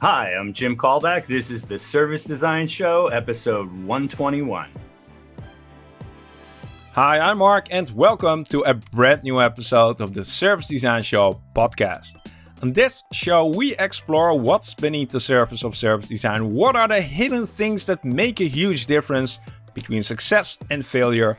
Hi, I'm Jim Kalbach. This is the Service Design Show, episode 121. Hi, I'm Mark, and welcome to a brand new episode of the Service Design Show podcast. On this show, we explore what's beneath the surface of service design. What are the hidden things that make a huge difference between success and failure,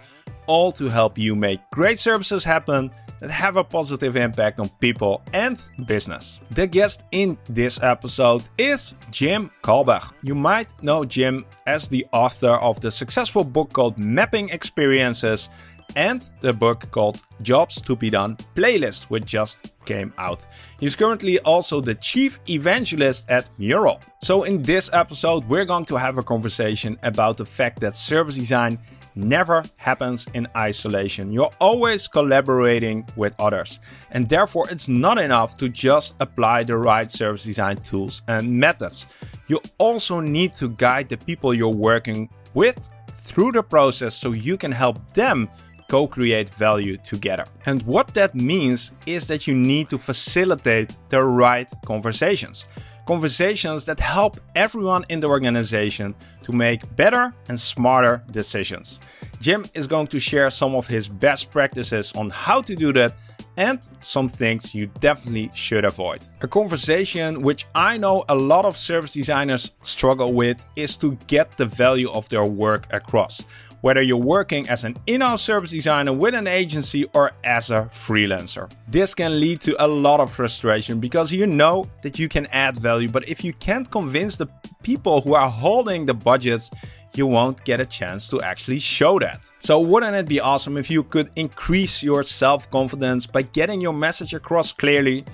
all to help you make great services happen that have a positive impact on people and business. The guest in this episode is Jim Kalbach. You might know Jim as the author of the successful book called Mapping Experiences and the book called Jobs to Be Done Playbook, which just came out. He's currently also the chief evangelist at Mural. So, in this episode, we're going to have a conversation about the fact that service design never happens in isolation. You're always collaborating with others. And therefore, it's not enough to just apply the right service design tools and methods. You also need to guide the people you're working with through the process so you can help them co create value together. And what that means is that you need to facilitate the right conversations. Conversations that help everyone in the organization to make better and smarter decisions. Jim is going to share some of his best practices on how to do that and some things you definitely should avoid. A conversation which I know a lot of service designers struggle with is to get the value of their work across whether you're working as an in house service designer with an agency or as a freelancer. This can lead to a lot of frustration because you know that you can add value, but if you can't convince the people who are holding the budgets, you won't get a chance to actually show that. So, wouldn't it be awesome if you could increase your self confidence by getting your message across clearly?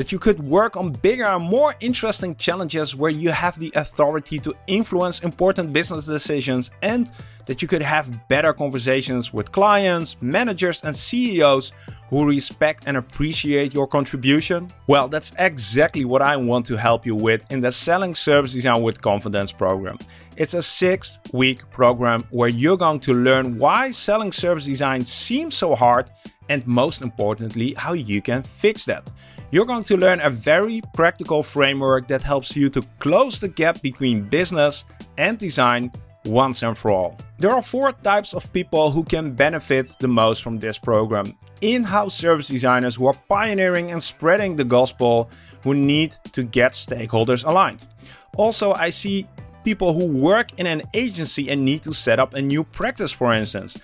That you could work on bigger and more interesting challenges where you have the authority to influence important business decisions and that you could have better conversations with clients, managers, and CEOs who respect and appreciate your contribution? Well, that's exactly what I want to help you with in the Selling Service Design with Confidence program. It's a six week program where you're going to learn why selling service design seems so hard and, most importantly, how you can fix that. You're going to learn a very practical framework that helps you to close the gap between business and design once and for all. There are four types of people who can benefit the most from this program in house service designers who are pioneering and spreading the gospel, who need to get stakeholders aligned. Also, I see people who work in an agency and need to set up a new practice, for instance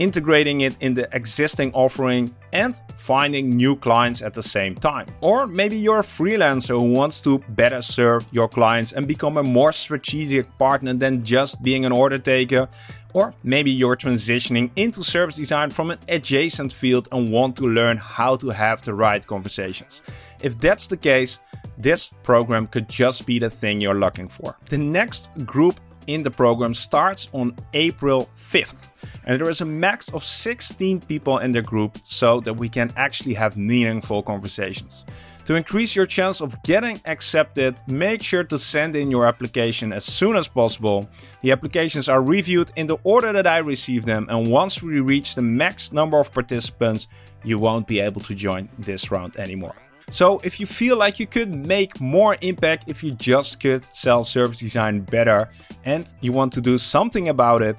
integrating it in the existing offering, and finding new clients at the same time. Or maybe you're a freelancer who wants to better serve your clients and become a more strategic partner than just being an order taker. Or maybe you're transitioning into service design from an adjacent field and want to learn how to have the right conversations. If that's the case, this program could just be the thing you're looking for. The next group in the program starts on April 5th. And there is a max of 16 people in the group so that we can actually have meaningful conversations. To increase your chance of getting accepted, make sure to send in your application as soon as possible. The applications are reviewed in the order that I receive them, and once we reach the max number of participants, you won't be able to join this round anymore. So, if you feel like you could make more impact if you just could sell service design better and you want to do something about it,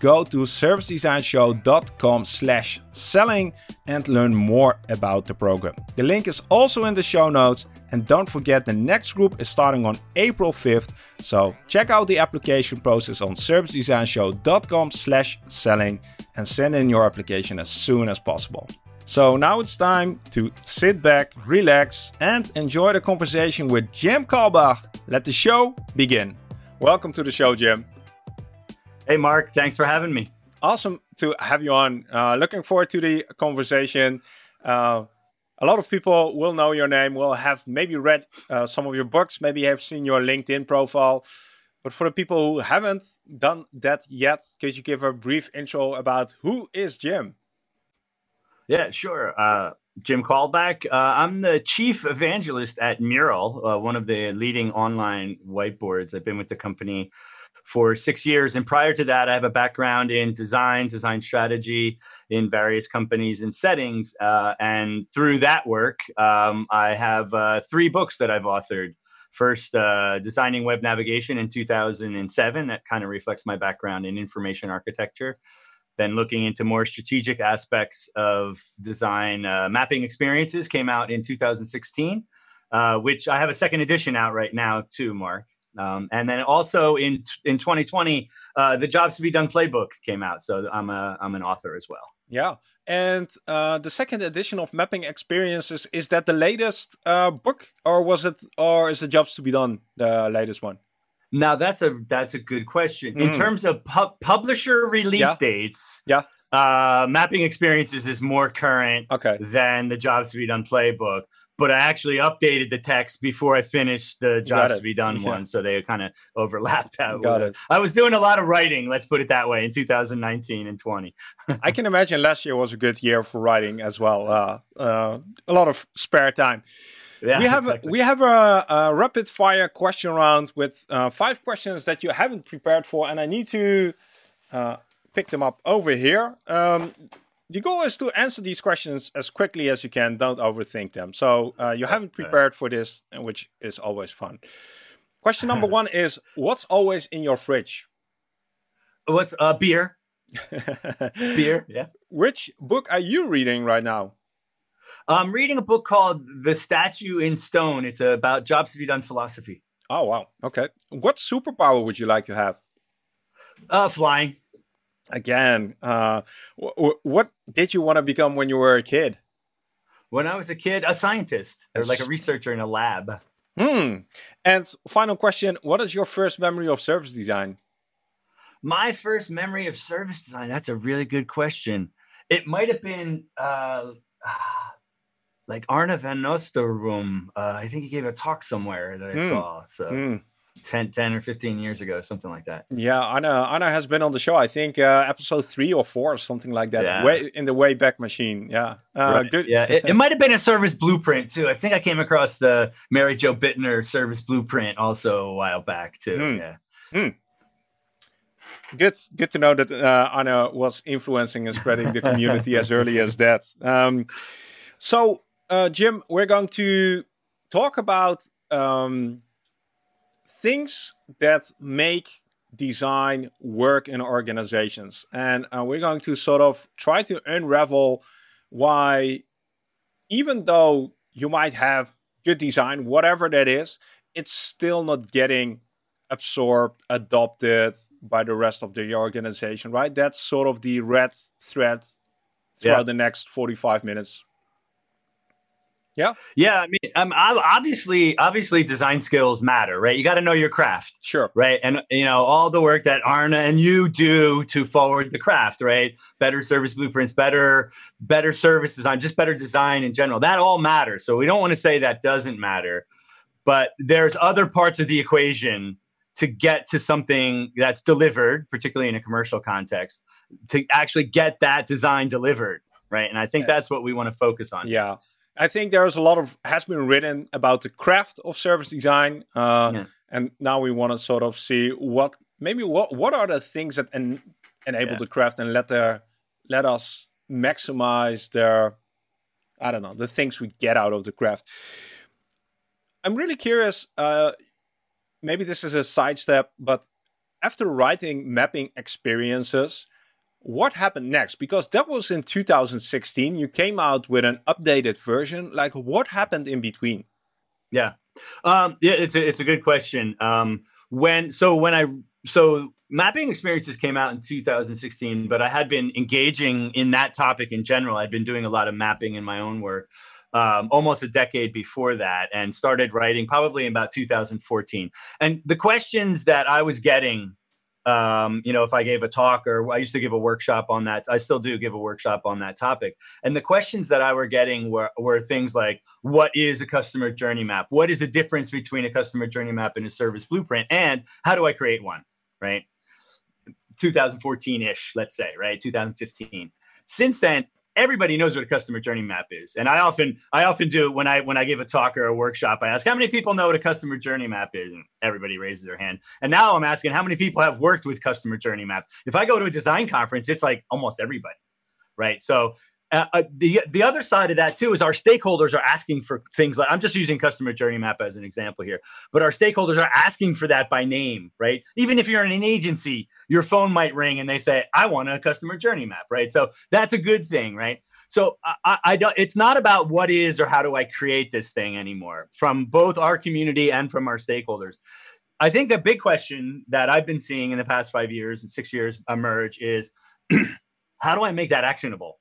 go to servicedesignshow.com slash selling and learn more about the program. The link is also in the show notes and don't forget the next group is starting on April 5th. So check out the application process on servicedesignshow.com slash selling and send in your application as soon as possible. So now it's time to sit back, relax, and enjoy the conversation with Jim Kalbach. Let the show begin. Welcome to the show, Jim. Hey, Mark. Thanks for having me. Awesome to have you on. Uh, looking forward to the conversation. Uh, a lot of people will know your name, will have maybe read uh, some of your books, maybe have seen your LinkedIn profile. But for the people who haven't done that yet, could you give a brief intro about who is Jim? Yeah, sure. Uh, Jim Kalbach. Uh, I'm the chief evangelist at Mural, uh, one of the leading online whiteboards. I've been with the company for six years. And prior to that, I have a background in design, design strategy in various companies and settings. Uh, and through that work, um, I have uh, three books that I've authored first uh, designing web navigation in 2007. That kind of reflects my background in information architecture. Then looking into more strategic aspects of design, uh, mapping experiences came out in 2016, uh, which I have a second edition out right now too, Mark. Um, and then also in in 2020, uh, the Jobs to Be Done playbook came out. So I'm a I'm an author as well. Yeah, and uh, the second edition of Mapping Experiences is that the latest uh, book, or was it, or is the Jobs to Be Done the latest one? Now that's a that's a good question. Mm. In terms of pu- publisher release yeah. dates, yeah, uh, Mapping Experiences is more current okay. than the Jobs to Be Done playbook but I actually updated the text before I finished the jobs to be done yeah. one, so they kind of overlapped that. Got it. I was doing a lot of writing, let's put it that way, in 2019 and 20. I can imagine last year was a good year for writing as well. Uh, uh, a lot of spare time. Yeah, we have exactly. a, we have a, a, rapid fire question round with uh, five questions that you haven't prepared for, and I need to uh, pick them up over here. Um, the goal is to answer these questions as quickly as you can. Don't overthink them. So uh, you haven't prepared for this, which is always fun. Question number one is: What's always in your fridge? What's uh, beer? beer. Yeah. Which book are you reading right now? I'm reading a book called The Statue in Stone. It's about jobs to be done philosophy. Oh wow. Okay. What superpower would you like to have? Uh, flying again, uh, what did you want to become when you were a kid? When I was a kid, a scientist or like a researcher in a lab. Hmm. And final question: What is your first memory of service design? My first memory of service design. That's a really good question. It might have been uh, like Arne van Oosterom. Uh, I think he gave a talk somewhere that I mm. saw. So. Mm. 10, 10 or 15 years ago, something like that. Yeah, Arne Arne has been on the show, I think uh, episode three or four or something like that. Yeah. Way in the Wayback Machine. Yeah. Uh, right. Good. Yeah. It, it might have been a service blueprint too. I think I came across the Mary Jo Bitner service blueprint also a while back too. Mm. Yeah. Mm. Good, good to know that uh, Arne was influencing and spreading the community as early as that. Um, so, uh, Jim, we're going to talk about um, things that make design work in organizations. And uh, we're going to sort of try to unravel why, even though you might have good design, whatever that is, it's still not getting absorbed, adopted by the rest of the organization, right? That's sort of the red thread throughout yeah. the next 45 minutes. Yeah. Yeah. I mean, um, obviously, obviously, design skills matter, right? You got to know your craft. Sure. Right. And, you know, all the work that Arne and you do to forward the craft, right? Better service blueprints, better, better service design, just better design in general. That all matters. So we don't want to say that doesn't matter, but there's other parts of the equation to get to something that's delivered, particularly in a commercial context, to actually get that design delivered. Right. And I think that's what we want to focus on. Yeah. I think there's a lot of has been written about the craft of service design, uh, yeah. and now we want to sort of see what maybe what what are the things that en- enable yeah. the craft and let their let us maximize their I don't know the things we get out of the craft. I'm really curious. Uh, maybe this is a sidestep, but after writing mapping experiences, what happened next? Because that was in 2016. You came out with an updated version. Like, what happened in between? Yeah, um, yeah, it's a it's a good question. Um, when so when I so mapping experiences came out in 2016, but I had been engaging in that topic in general. I'd been doing a lot of mapping in my own work. Um, almost a decade before that and started writing probably in about 2014 and the questions that i was getting um, you know, if I gave a talk or I used to give a workshop on that, I still do give a workshop on that topic. And the questions that I were getting were, were things like, what is a customer journey map? What is the difference between a customer journey map and a service blueprint? And how do I create one? Right. 2014 ish, let's say, right? 2015. Since then, everybody knows what a customer journey map is. And i often i often do when i when i give a talk or a workshop i ask how many people know what a customer journey map is? And everybody raises their hand. And now i'm asking how many people have worked with customer journey maps? If i go to a design conference it's like almost everybody right? So uh, uh, the the other side of that too is our stakeholders are asking for things like I'm just using customer journey map as an example here, but our stakeholders are asking for that by name, right? Even if you're in an agency, your phone might ring and they say, "I want a customer journey map," right? So that's a good thing, right? So I, I don't. It's not about what is or how do I create this thing anymore from both our community and from our stakeholders. I think the big question that I've been seeing in the past five years and six years emerge is how do I make that actionable?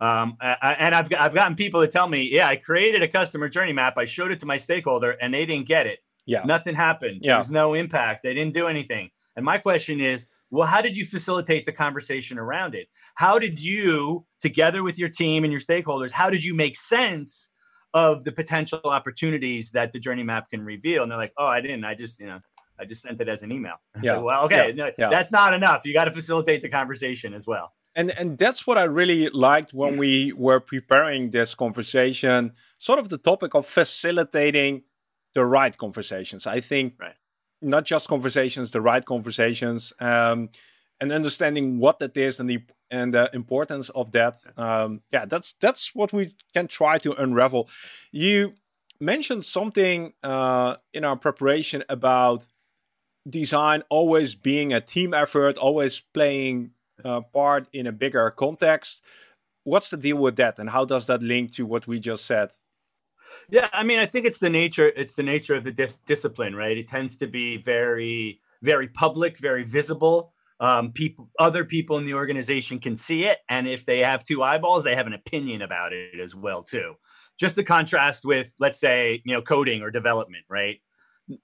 Um, and I've I've gotten people to tell me, yeah, I created a customer journey map, I showed it to my stakeholder, and they didn't get it. Yeah, nothing happened. Yeah. There was no impact. They didn't do anything. And my question is, well, how did you facilitate the conversation around it? How did you, together with your team and your stakeholders, how did you make sense of the potential opportunities that the journey map can reveal? And they're like, oh, I didn't. I just, you know, I just sent it as an email. Yeah. well, okay, yeah. No, yeah. that's not enough. You got to facilitate the conversation as well and and that's what I really liked when we were preparing this conversation. Sort of the topic of facilitating the right conversations. I think right. not just conversations, the right conversations, um, and understanding what that is and the and the importance of that. Um, yeah, that's that's what we can try to unravel. You mentioned something uh, in our preparation about design always being a team effort, always playing uh, part in a bigger context. What's the deal with that, and how does that link to what we just said? Yeah, I mean, I think it's the nature. It's the nature of the dif- discipline, right? It tends to be very, very public, very visible. Um, people, other people in the organization can see it, and if they have two eyeballs, they have an opinion about it as well too. Just to contrast with, let's say, you know, coding or development, right?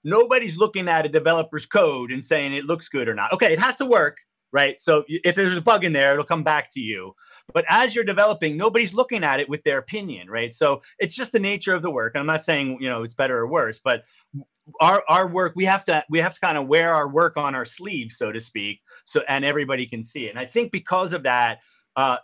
Nobody's looking at a developer's code and saying it looks good or not. Okay, it has to work, right? So if there's a bug in there, it'll come back to you. But as you're developing, nobody's looking at it with their opinion, right? So it's just the nature of the work. And I'm not saying you know it's better or worse, but our our work we have to we have to kind of wear our work on our sleeve, so to speak, so and everybody can see it. And I think because of that, uh,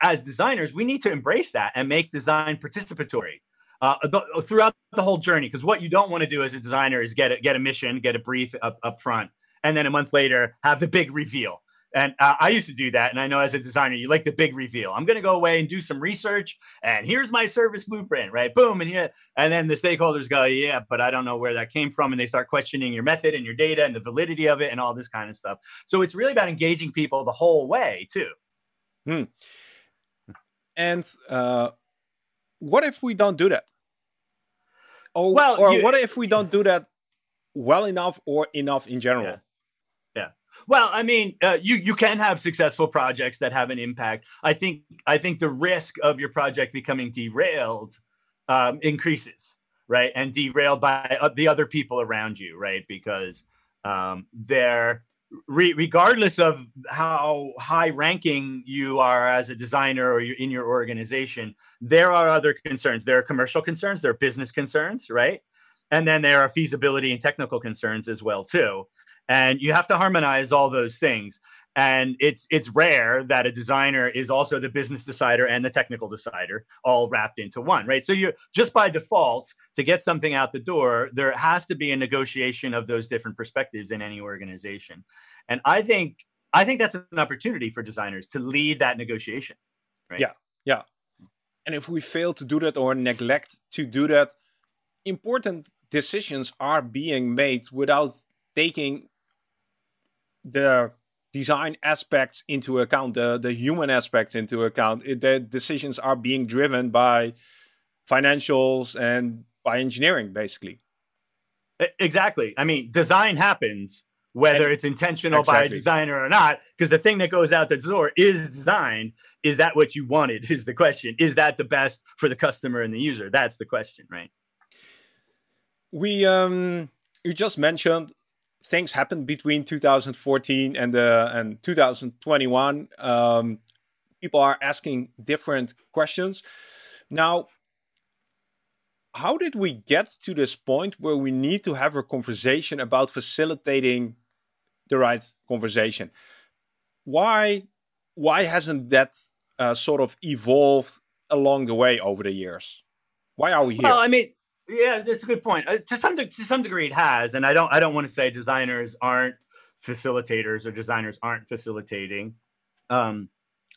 as designers, we need to embrace that and make design participatory. Uh, throughout the whole journey, because what you don't want to do as a designer is get a, get a mission, get a brief up, up front, and then a month later have the big reveal. And uh, I used to do that. And I know as a designer, you like the big reveal. I'm going to go away and do some research. And here's my service blueprint, right? Boom. And here, and then the stakeholders go, yeah, but I don't know where that came from. And they start questioning your method and your data and the validity of it and all this kind of stuff. So it's really about engaging people the whole way, too. Hmm. And uh, what if we don't do that? Oh, well, or you, what if we don't do that well enough or enough in general? Yeah. Well, I mean, uh, you you can have successful projects that have an impact. I think I think the risk of your project becoming derailed um, increases, right, and derailed by uh, the other people around you, right, because um, they're re- regardless of how high ranking you are as a designer or in your organization, there are other concerns. There are commercial concerns, there are business concerns, right, and then there are feasibility and technical concerns as well too and you have to harmonize all those things. And it's it's rare that a designer is also the business decider and the technical decider all wrapped into one right? So you just by default to get something out the door there has to be a negotiation of those different perspectives in any organization. And i think i think that's an opportunity for designers to lead that negotiation right? Yeah yeah. And if we fail to do that or neglect to do that important decisions are being made without taking the design aspects into account, the the human aspects into account. It, the decisions are being driven by financials and by engineering, basically. Exactly. I mean, design happens whether and, it's intentional exactly. by a designer or not, because the thing that goes out the door is designed. Is that what you wanted? Is the question. Is that the best for the customer and the user? That's the question, right? We um you just mentioned things happened between 2014 and uh, and 2021. Um, people are asking different questions. Now, how did we get to this point where we need to have a conversation about facilitating the right conversation? Why why hasn't that uh, sort of evolved along the way over the years? Why are we here? Well, I mean, yeah, that's a good point. Uh, to some de- to some degree, it has, and I don't I don't want to say designers aren't facilitators or designers aren't facilitating. Um,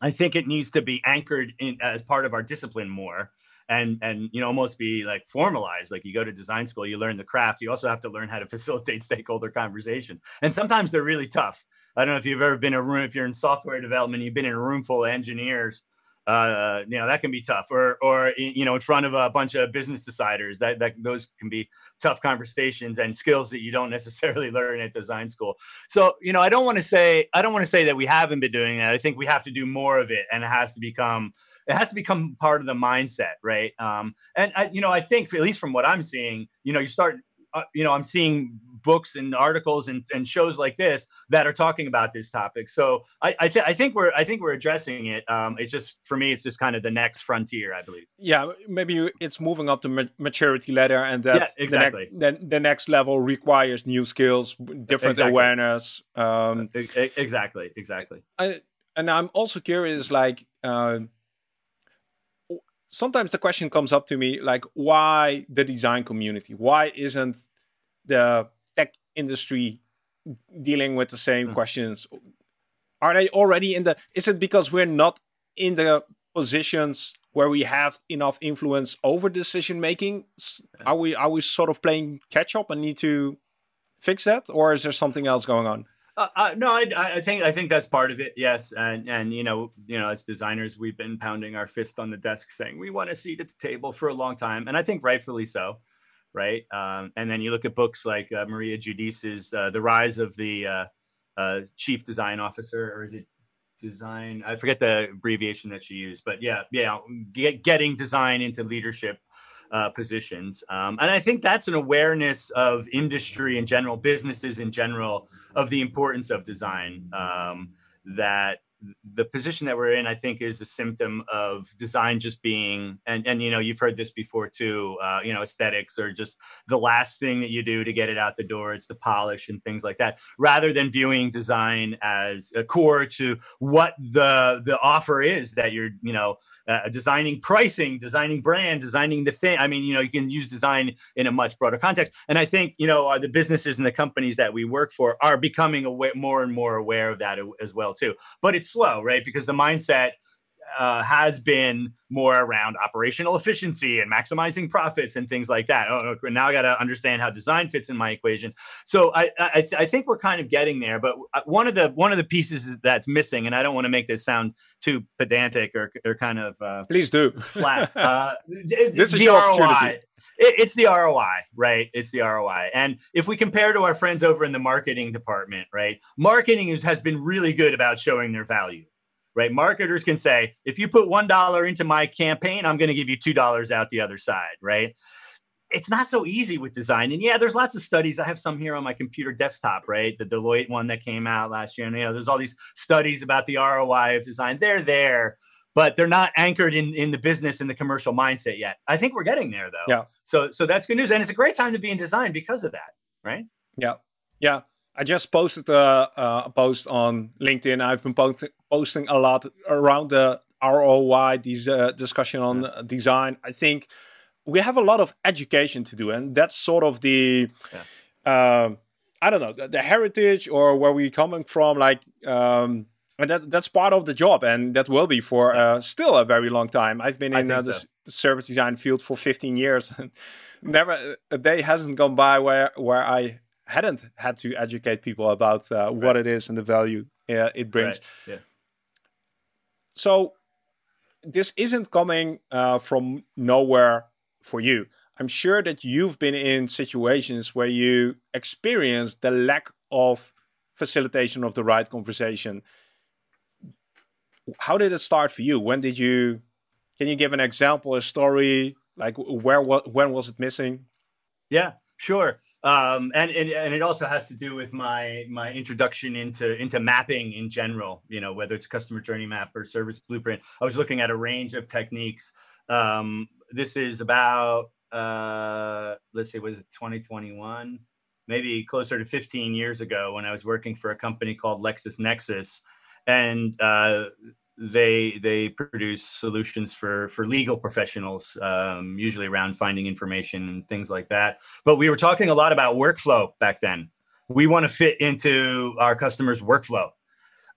I think it needs to be anchored in as part of our discipline more and and you know almost be like formalized like you go to design school you learn the craft you also have to learn how to facilitate stakeholder conversation and sometimes they're really tough i don't know if you've ever been in a room if you're in software development you've been in a room full of engineers uh, you know that can be tough or or you know in front of a bunch of business deciders that that those can be tough conversations and skills that you don't necessarily learn at design school so you know i don't want to say i don't want to say that we haven't been doing that i think we have to do more of it and it has to become it has to become part of the mindset, right? Um, and I, you know, I think at least from what I'm seeing, you know, you start, uh, you know, I'm seeing books and articles and, and shows like this that are talking about this topic. So I I, th- I think we're I think we're addressing it. Um, it's just for me, it's just kind of the next frontier, I believe. Yeah, maybe it's moving up the ma- maturity ladder, and that yeah, exactly. the, ne- the, the, next level requires new skills, different exactly. awareness. Um, exactly, exactly. I, and I'm also curious, like. Uh, sometimes the question comes up to me like why the design community? Why isn't the tech industry dealing with the same mm. questions? Are they already in the is it because we're not in the positions where we have enough influence over decision making are we are we sort of playing catch up and need to fix that or is there something else going on uh, uh, no, I, I think I think that's part of it. Yes, and and you know, you know, as designers, we've been pounding our fist on the desk, saying we want a seat at the table for a long time, and I think rightfully so, right? Um, and then you look at books like uh, Maria Giudice's uh, "The Rise of the uh, Chief Design Officer," or is it design? I forget the abbreviation that she used, but yeah, yeah, get, getting design into leadership uh, positions. Um, and I think that's an awareness of industry in general, businesses in general, of the importance of design. Um, that the position that we're in, I think, is a symptom of design just being, and and you know, you've heard this before too. Uh, you know, aesthetics are just the last thing that you do to get it out the door. It's the polish and things like that, rather than viewing design as a core to what the the offer is that you're, you know, uh, designing pricing, designing brand, designing the thing. I mean, you know, you can use design in a much broader context. And I think, you know, uh, the businesses and the companies that we work for are becoming aware, more and more aware of that as well too. But it's slow, right? Because the mindset uh, has been more around operational efficiency and maximizing profits and things like that. Oh, now I got to understand how design fits in my equation. So I, I, I think we're kind of getting there. But uh, one of the one of the pieces that's missing, and I don't want to make this sound too pedantic or, or kind of uh, please do flat. Uh, this is the ROI. It, it's the ROI, right? It's the ROI. And if we compare to our friends over in the marketing department, right? Marketing has been really good about showing their value right? Marketers can say, if you put $1 into my campaign, I'm going to give you $2 out the other side, right? It's not so easy with design. And yeah, there's lots of studies. I have some here on my computer desktop, right? The Deloitte one that came out last year. And, you know, there's all these studies about the ROI of design. They're there, but they're not anchored in, in the business and the commercial mindset yet. I think we're getting there though. Yeah. So, so that's good news. And it's a great time to be in design because of that, right? Yeah. Yeah. I just posted a, a post on LinkedIn. I've been posting posting a lot around the ROI, these uh, discussion on yeah. design. I think we have a lot of education to do, and that's sort of the. Yeah. Uh, I don't know the, the, heritage or where we're coming from, like, um, and that that's part of the job, and that will be for uh, still a very long time. I've been in uh, the so. service design field for 15 years, and never a day hasn't gone by where where I hadn't had to educate people about uh, right. what it is and the value uh, it brings. Right. Yeah. So this isn't coming uh, from nowhere for you. I'm sure that you've been in situations where you experience the lack of facilitation of the right conversation. How did it start for you? When did you? Can you give an example, a story? Like where? What? When was it missing? Yeah, sure um, and, and and it also has to do with my my introduction into into mapping in general. You know, whether it's customer journey map or service blueprint. I was looking at a range of techniques. Um, this is about uh, let's say was it 2021, maybe closer to 15 years ago when I was working for a company called LexisNexis, and uh, they they produce solutions for for legal professionals um, usually around finding information and things like that. But we were talking a lot about workflow back then. We want to fit into our customers workflow.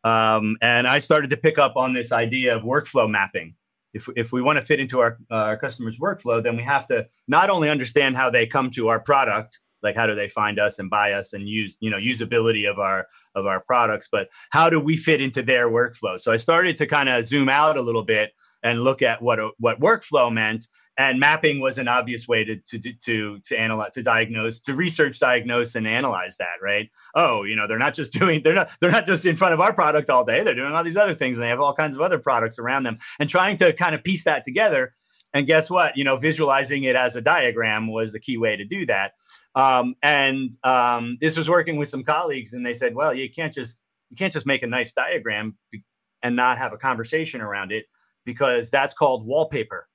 Um, and I started to pick up on this idea of workflow mapping. If, if we want to fit into our, uh, our customers' workflow, then we have to not only understand how they come to our product, like how do they find us and buy us and use you know usability of our of our products? But how do we fit into their workflow? So i started to kind of zoom out a little bit and look at what what workflow meant. And mapping was an obvious way to to to to analyze to diagnose to research diagnose and analyze that right? Oh you know they're not just doing they're not they're not just in front of our product all day. They're doing all these other things and they have all kinds of other products around them. And trying to kind of piece that together and guess what? You know visualizing it as a diagram was the key way to do that um, and um, this was working with some colleagues and they said well you can't just you can't just make a nice diagram and not have a conversation around it because that's called wallpaper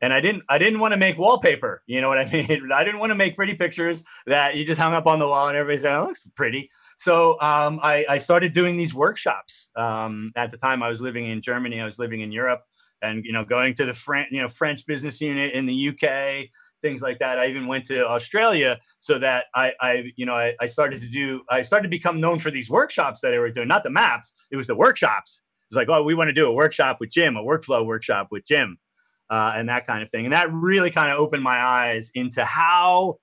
and I didn't I didn't want to make wallpaper. You know what I mean? I didn't want to make pretty pictures that you just hung up on the wall and everybody said, "Oh, looks pretty." So um, I, I, started doing these workshops. Um, at the time, I was living in Germany. I was living in Europe, and you know, going to the French you know French business unit in the UK, things like that. I even went to Australia so that I, I you know I, I started to do I started to become known for these workshops that I were doing. Not the maps; it was the workshops. It was like, oh, we want to do a workshop with Jim, a workflow workshop with Jim uh, and that kind of thing. And that really kind of opened my eyes into how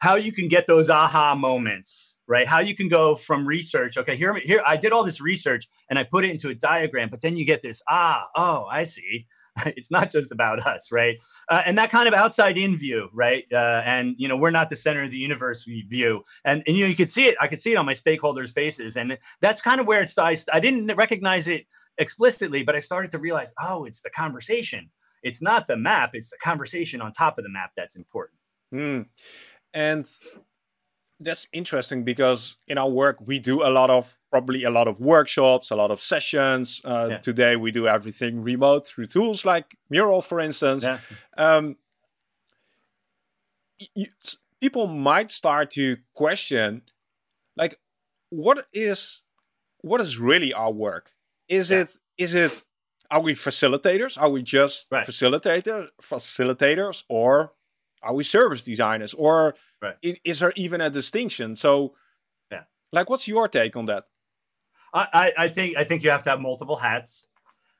how you can get those aha moments, right? How you can go from research. Okay, here here I did all this research and I put it into a diagram, but then you get this ah oh I see. It's not just about us, right? Uh, and that kind of outside in view, right? Uh, and you know, we're not the center of the universe we view, and and you know, you could see it. I could see it on my stakeholders' faces, and that's kind of where it's. I, I didn't recognize it explicitly, but I started to realize, oh, it's the conversation it's not the map it's the conversation on top of the map that's important mm. and that's interesting because in our work we do a lot of probably a lot of workshops a lot of sessions uh, yeah. today we do everything remote through tools like mural for instance yeah. um, you, people might start to question like what is what is really our work is yeah. it is it are we facilitators? Are we just right. facilitator facilitators, or are we service designers, or right. is, is there even a distinction? So, yeah, like, what's your take on that? I, I think I think you have to have multiple hats.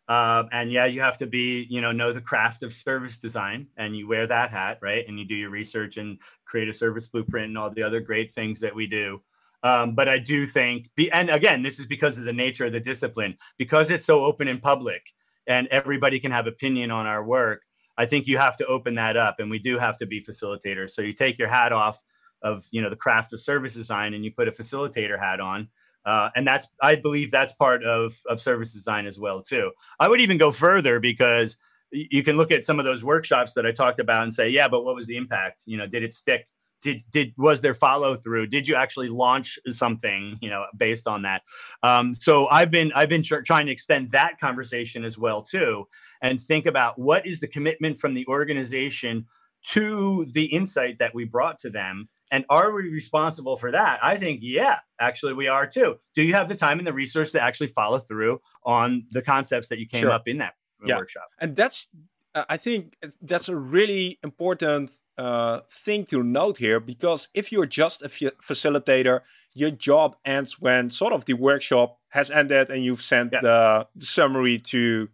Um, and yeah, you have to be, you know, know the craft of service design, and you wear that hat, right? And you do your research and create a service blueprint and all the other great things that we do. Um, but I do think, be, and again, this is because of the nature of the discipline, because it's so open and public, and everybody can have opinion on our work. I think you have to open that up, and we do have to be facilitators. So you take your hat off of you know the craft of service design, and you put a facilitator hat on. Uh, and that's I believe that's part of of service design as well too. I would even go further because you can look at some of those workshops that I talked about and say, yeah, but what was the impact? You know, did it stick? did did was there follow through did you actually launch something you know based on that um, so i've been i've been tr- trying to extend that conversation as well too and think about what is the commitment from the organization to the insight that we brought to them and are we responsible for that i think yeah actually we are too do you have the time and the resource to actually follow through on the concepts that you came sure. up in that yeah. workshop and that's uh, I think that's a really important uh, thing to note here because if you're just a facilitator, your job ends when sort of the workshop has ended and you've sent yeah. the, the, summary to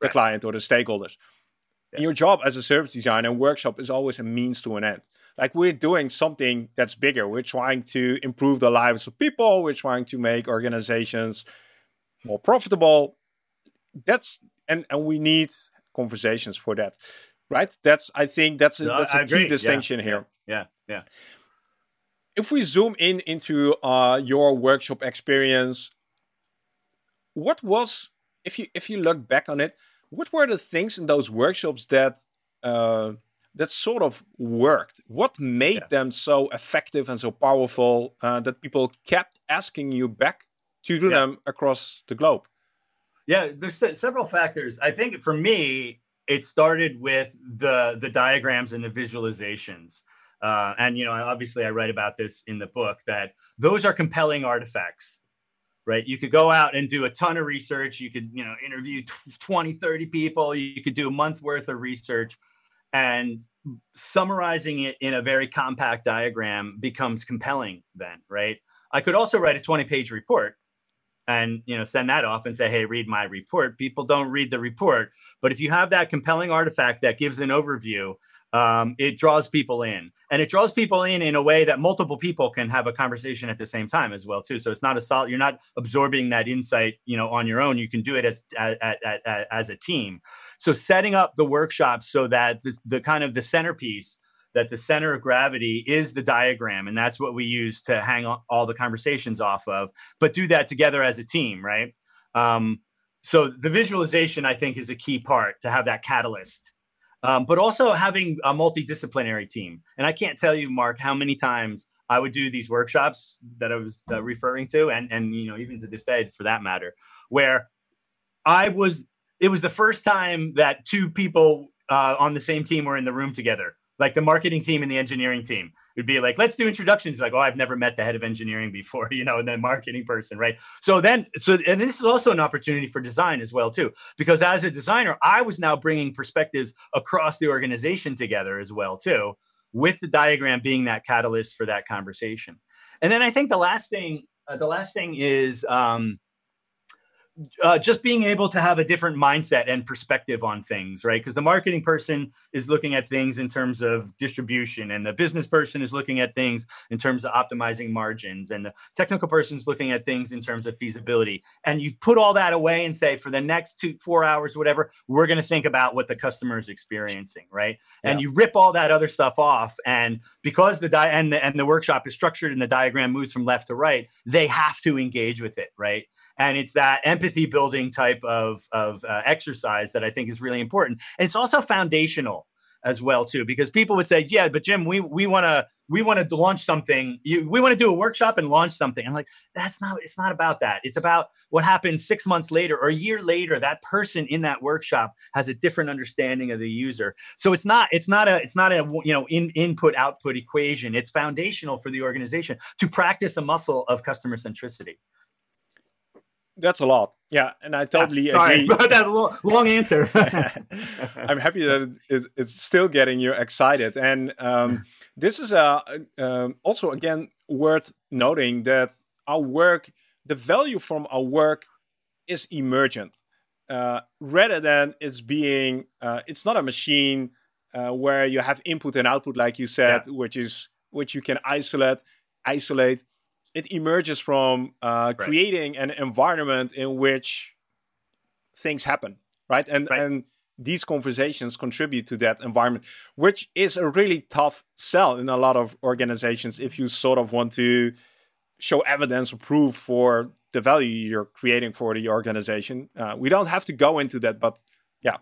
the right. client or the stakeholders. Yeah. And your job as a service designer and workshop is always a means to an end. Like we're doing something that's bigger. We're trying to improve the lives of people. We're trying to make organizations more profitable. That's and and we need conversations for that right that's i think that's a, that's a key distinction yeah. here yeah yeah if we zoom in into uh, your workshop experience what was if you if you look back on it what were the things in those workshops that uh, that sort of worked what made yeah. them so effective and so powerful uh, that people kept asking you back to do yeah. them across the globe yeah, there's several factors. I think for me, it started with the the diagrams and the visualizations. Uh, and you know, obviously, I write about this in the book that those are compelling artifacts, right? You could go out and do a ton of research. You could, you know, interview 20, 30 people. You could do a month worth of research, and summarizing it in a very compact diagram becomes compelling. Then, right? I could also write a 20 page report and you know send that off and say hey read my report people don't read the report but if you have that compelling artifact that gives an overview um, it draws people in and it draws people in in a way that multiple people can have a conversation at the same time as well too so it's not a solid you're not absorbing that insight you know on your own you can do it as as, as, as a team so setting up the workshop so that the, the kind of the centerpiece that the center of gravity is the diagram and that's what we use to hang all the conversations off of but do that together as a team right um, so the visualization i think is a key part to have that catalyst um, but also having a multidisciplinary team. And I can't tell you, Mark, how many times I would do these workshops that I was uh, referring to, and and you know even to this day, for that matter, where I was. It was the first time that two people uh, on the same team were in the room together like the marketing team and the engineering team It'd be like, let's do introductions. Like, oh, I've never met the head of engineering before, you know, and then marketing person, right? So then, so and this is also an opportunity for design as well too, because as a designer, I was now bringing perspectives across the organization together as well too, with the diagram being that catalyst for that conversation. And then I think the last thing, uh, the last thing is. Um, uh, just being able to have a different mindset and perspective on things, right? Because the marketing person is looking at things in terms of distribution, and the business person is looking at things in terms of optimizing margins, and the technical person is looking at things in terms of feasibility. And you put all that away and say, for the next two, four hours, whatever, we're going to think about what the customer is experiencing, right? Yeah. And you rip all that other stuff off, and because the di- and the and the workshop is structured and the diagram moves from left to right, they have to engage with it, right? and it's that empathy building type of of uh, exercise that I think is really important. And it's also foundational as well too, because people would say, "Yeah, but Jim, we we want to we want to launch something. You, we want to do a workshop and launch something." I'm like, "That's not. It's not about that. It's about what happens six months later or a year later. That person in that workshop has a different understanding of the user. So it's not. It's not a. It's not a you know in input output equation. It's foundational for the organization to practice a muscle of customer centricity." That's a lot. Yeah, and I totally yeah, sorry agree. about that long, long answer. I'm happy that it it's still getting you excited, and um, this is a, um, also again worth noting that our work, the value from our work, is emergent, uh, rather than it's being. Uh, it's not a machine uh, where you have input and output, like you said, yeah. which is which you can isolate, isolate it emerges from uh, right. creating an environment in which things happen, right? And right. and these conversations contribute to that environment, which is a really tough sell in a lot of organizations if you sort of want to show evidence or proof for the value you're creating for the organization. Uh, we don't have to go into that, but yeah.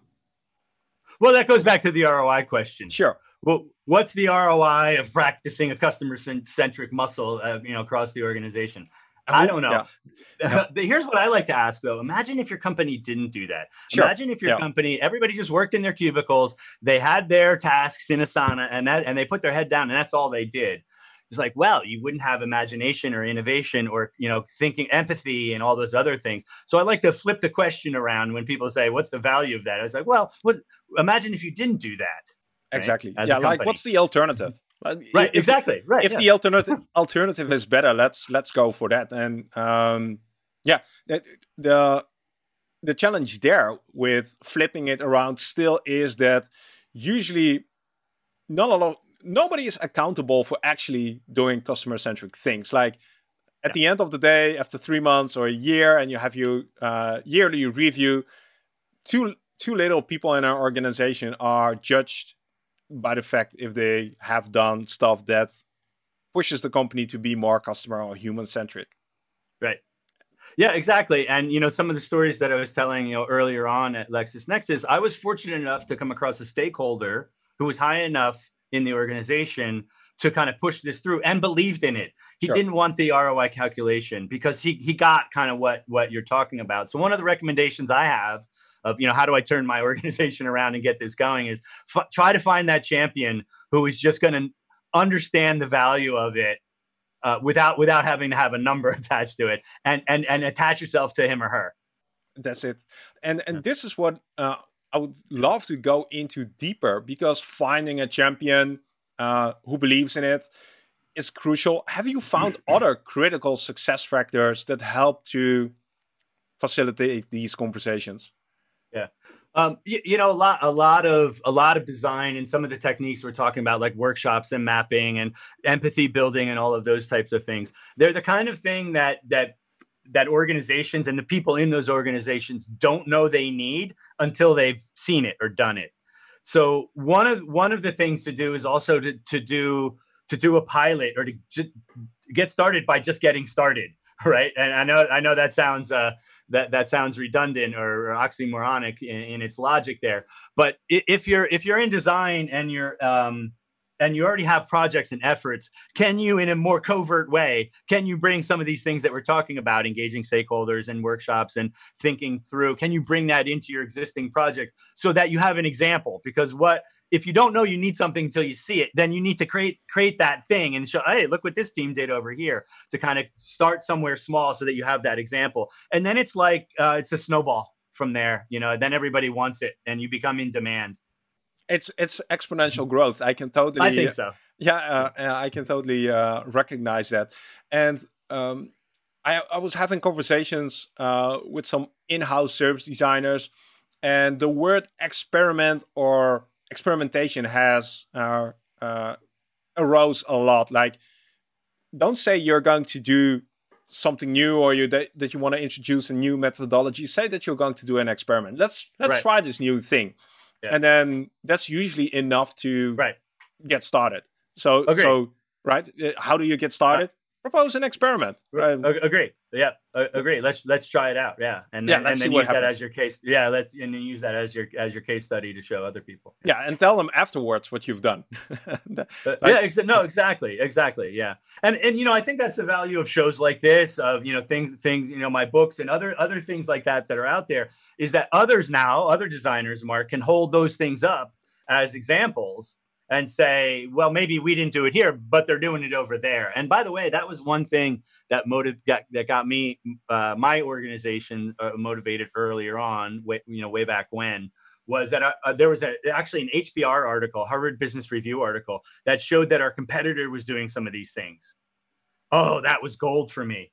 Well, that goes back to the ROI question. Sure well, what's the ROI of practicing a customer centric muscle, uh, you know, across the organization? I don't know. Yeah. Yeah. Here's what I like to ask though. Imagine if your company didn't do that. Sure. Imagine if your yeah. company, everybody just worked in their cubicles, they had their tasks in Asana and that and they put their head down and that's all they did. It's like, well, you wouldn't have imagination or innovation or you know, thinking empathy and all those other things. So I like to flip the question around when people say, What's the value of that? I was like, Well, what imagine if you didn't do that exactly. Right? yeah, like what's the alternative? right, if, exactly. Right. If yeah. the alternative alternative is better, let's let's go for that. And um, yeah, the, the the challenge there with flipping it around still is that usually not a lot nobody is accountable for actually doing customer centric things. Like at yeah. the end of the day, after three months or a year, and you have your uh, yearly review, too too little people in our organization are judged by the fact if they have done stuff that pushes the company to be more customer or human centric. Right. Yeah, exactly. And you know, some of the stories that I was telling you know earlier on at LexisNexis, I was fortunate enough to come across a stakeholder who was high enough in the organization to kind of push this through and believed in it. He sure. didn't want the ROI calculation because he he got kind of what what you're talking about. So one of the recommendations I have of you know how do I turn my organization around and get this going is f- try to find that champion who is just going to understand the value of it uh, without without having to have a number attached to it and and and attach yourself to him or her. That's it. And and this is what uh, I would love to go into deeper because finding a champion uh, who believes in it is crucial. Have you found other critical success factors that help to facilitate these conversations? Um, you, you, know, a lot, a lot of, a lot of design and some of the techniques we're talking about, like workshops and mapping and empathy building and all of those types of things. They're the kind of thing that that that organizations and the people in those organizations don't know they need until they've seen it or done it. So one of one of the things to do is also to to do to do a pilot or to get started by just getting started, right? And I know I know that sounds uh, that that sounds redundant or, or oxymoronic in, in, its logic there, but if you're if you're in design and you're um, and you already have projects and efforts can you in a more covert way can you bring some of these things that we're talking about engaging stakeholders and workshops and thinking through can you bring that into your existing project so that you have an example? Because what if you don't know you need something until you see it then you need to create create that thing and show hey look what this team did over here to kind of start somewhere small so that you have that example. And then it's like uh, it's a snowball from there you know then everybody wants it and you become in demand it's it's exponential growth. I can totally. I think so. Yeah, uh, I can totally uh, recognize that. And um, I, I was having conversations uh, with some in-house service designers, and the word experiment or experimentation has uh, uh, arose a lot. Like, don't say you're going to do something new or you that, that you want to introduce a new methodology. Say that you're going to do an experiment. Let's let's right. try this new thing yeah. and then that's usually enough to right. get started. So okay. so right, uh, how do you get started? Propose an experiment. Right. Agree. Yeah, agree. Let's let's try it out. Yeah, and then, yeah, and then use that as your case. Yeah, let's and then use that as your as your case study to show other people. Yeah, and tell them afterwards what you've done. like, uh, yeah, exa- no, exactly, exactly. Yeah, and and you know I think that's the value of shows like this, of you know things things you know my books and other other things like that that are out there is that others now, other designers, Mark, can hold those things up as examples and say, well, maybe we didn't do it here, but they're doing it over there. And by the way, that was one thing that motive that, that got me, uh, my organization uh, motivated earlier on, way, you know, way back when, was that uh, uh there was a, actually an HBR article, Harvard Business Review article, that showed that our competitor was doing some of these things. Oh, that was gold for me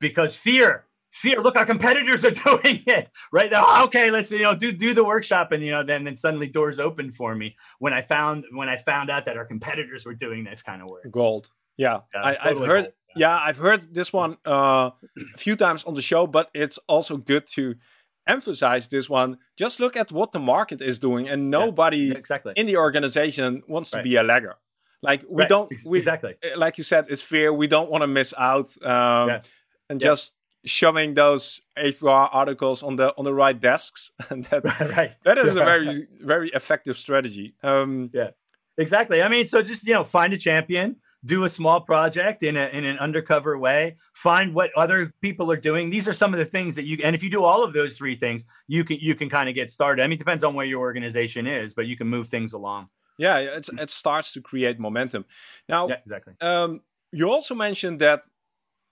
because fear fear look our competitors are doing it right now okay let's you know do do the workshop and you know then then suddenly doors opened for me when i found when i found out that our competitors were doing this kind of work gold yeah, yeah I, have heard gold. Yeah. yeah. i've heard this one uh, a few times on the show but it's also good to emphasize this one just look at what the market is doing and nobody yeah, exactly. in the organization wants right. to be a lagger like we right. don't we, exactly like you said it's fear we don't want to miss out um, and just shoving those HBR articles on the on the right desks, and that right. that is a very very effective strategy. Um, yeah, exactly. I mean, so just you know, find a champion, do a small project in a in an undercover way, find what other people are doing. These are some of the things that you and if you do all of those three things, you can you can kind of get started. I mean, it depends on where your organization is, but you can move things along. Yeah, it's, it starts to create momentum. Now, yeah, exactly. Um, you also mentioned that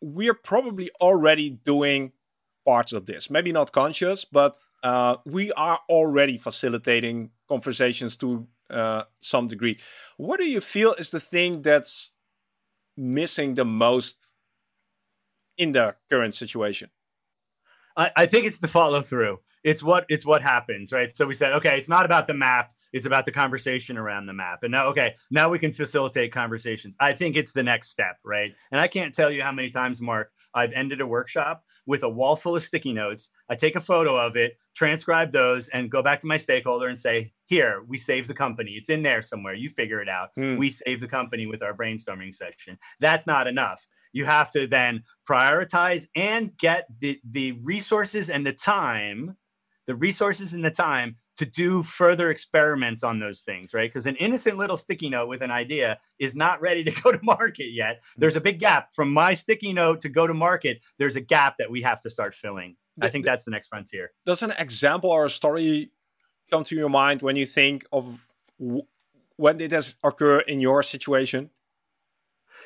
we're probably already doing parts of this. Maybe not conscious, but uh, we are already facilitating conversations to uh, some degree. What do you feel is the thing that's missing the most in the current situation? I, I think it's the follow through. It's what it's what happens, right? So we said, okay, it's not about the map it's about the conversation around the map. And now, okay, now we can facilitate conversations. I think it's the next step, right? And I can't tell you how many times, Mark, I've ended a workshop with a wall full of sticky notes. I take a photo of it, transcribe those, and go back to my stakeholder and say, here, we save the company. It's in there somewhere. You figure it out. Mm. We save the company with our brainstorming section. That's not enough. You have to then prioritize and get the, the resources and the time, the resources and the time to do further experiments on those things, right? Because an innocent little sticky note with an idea is not ready to go to market yet. There's a big gap from my sticky note to go to market. There's a gap that we have to start filling. I think that's the next frontier. Does an example or a story come to your mind when you think of when did this occur in your situation?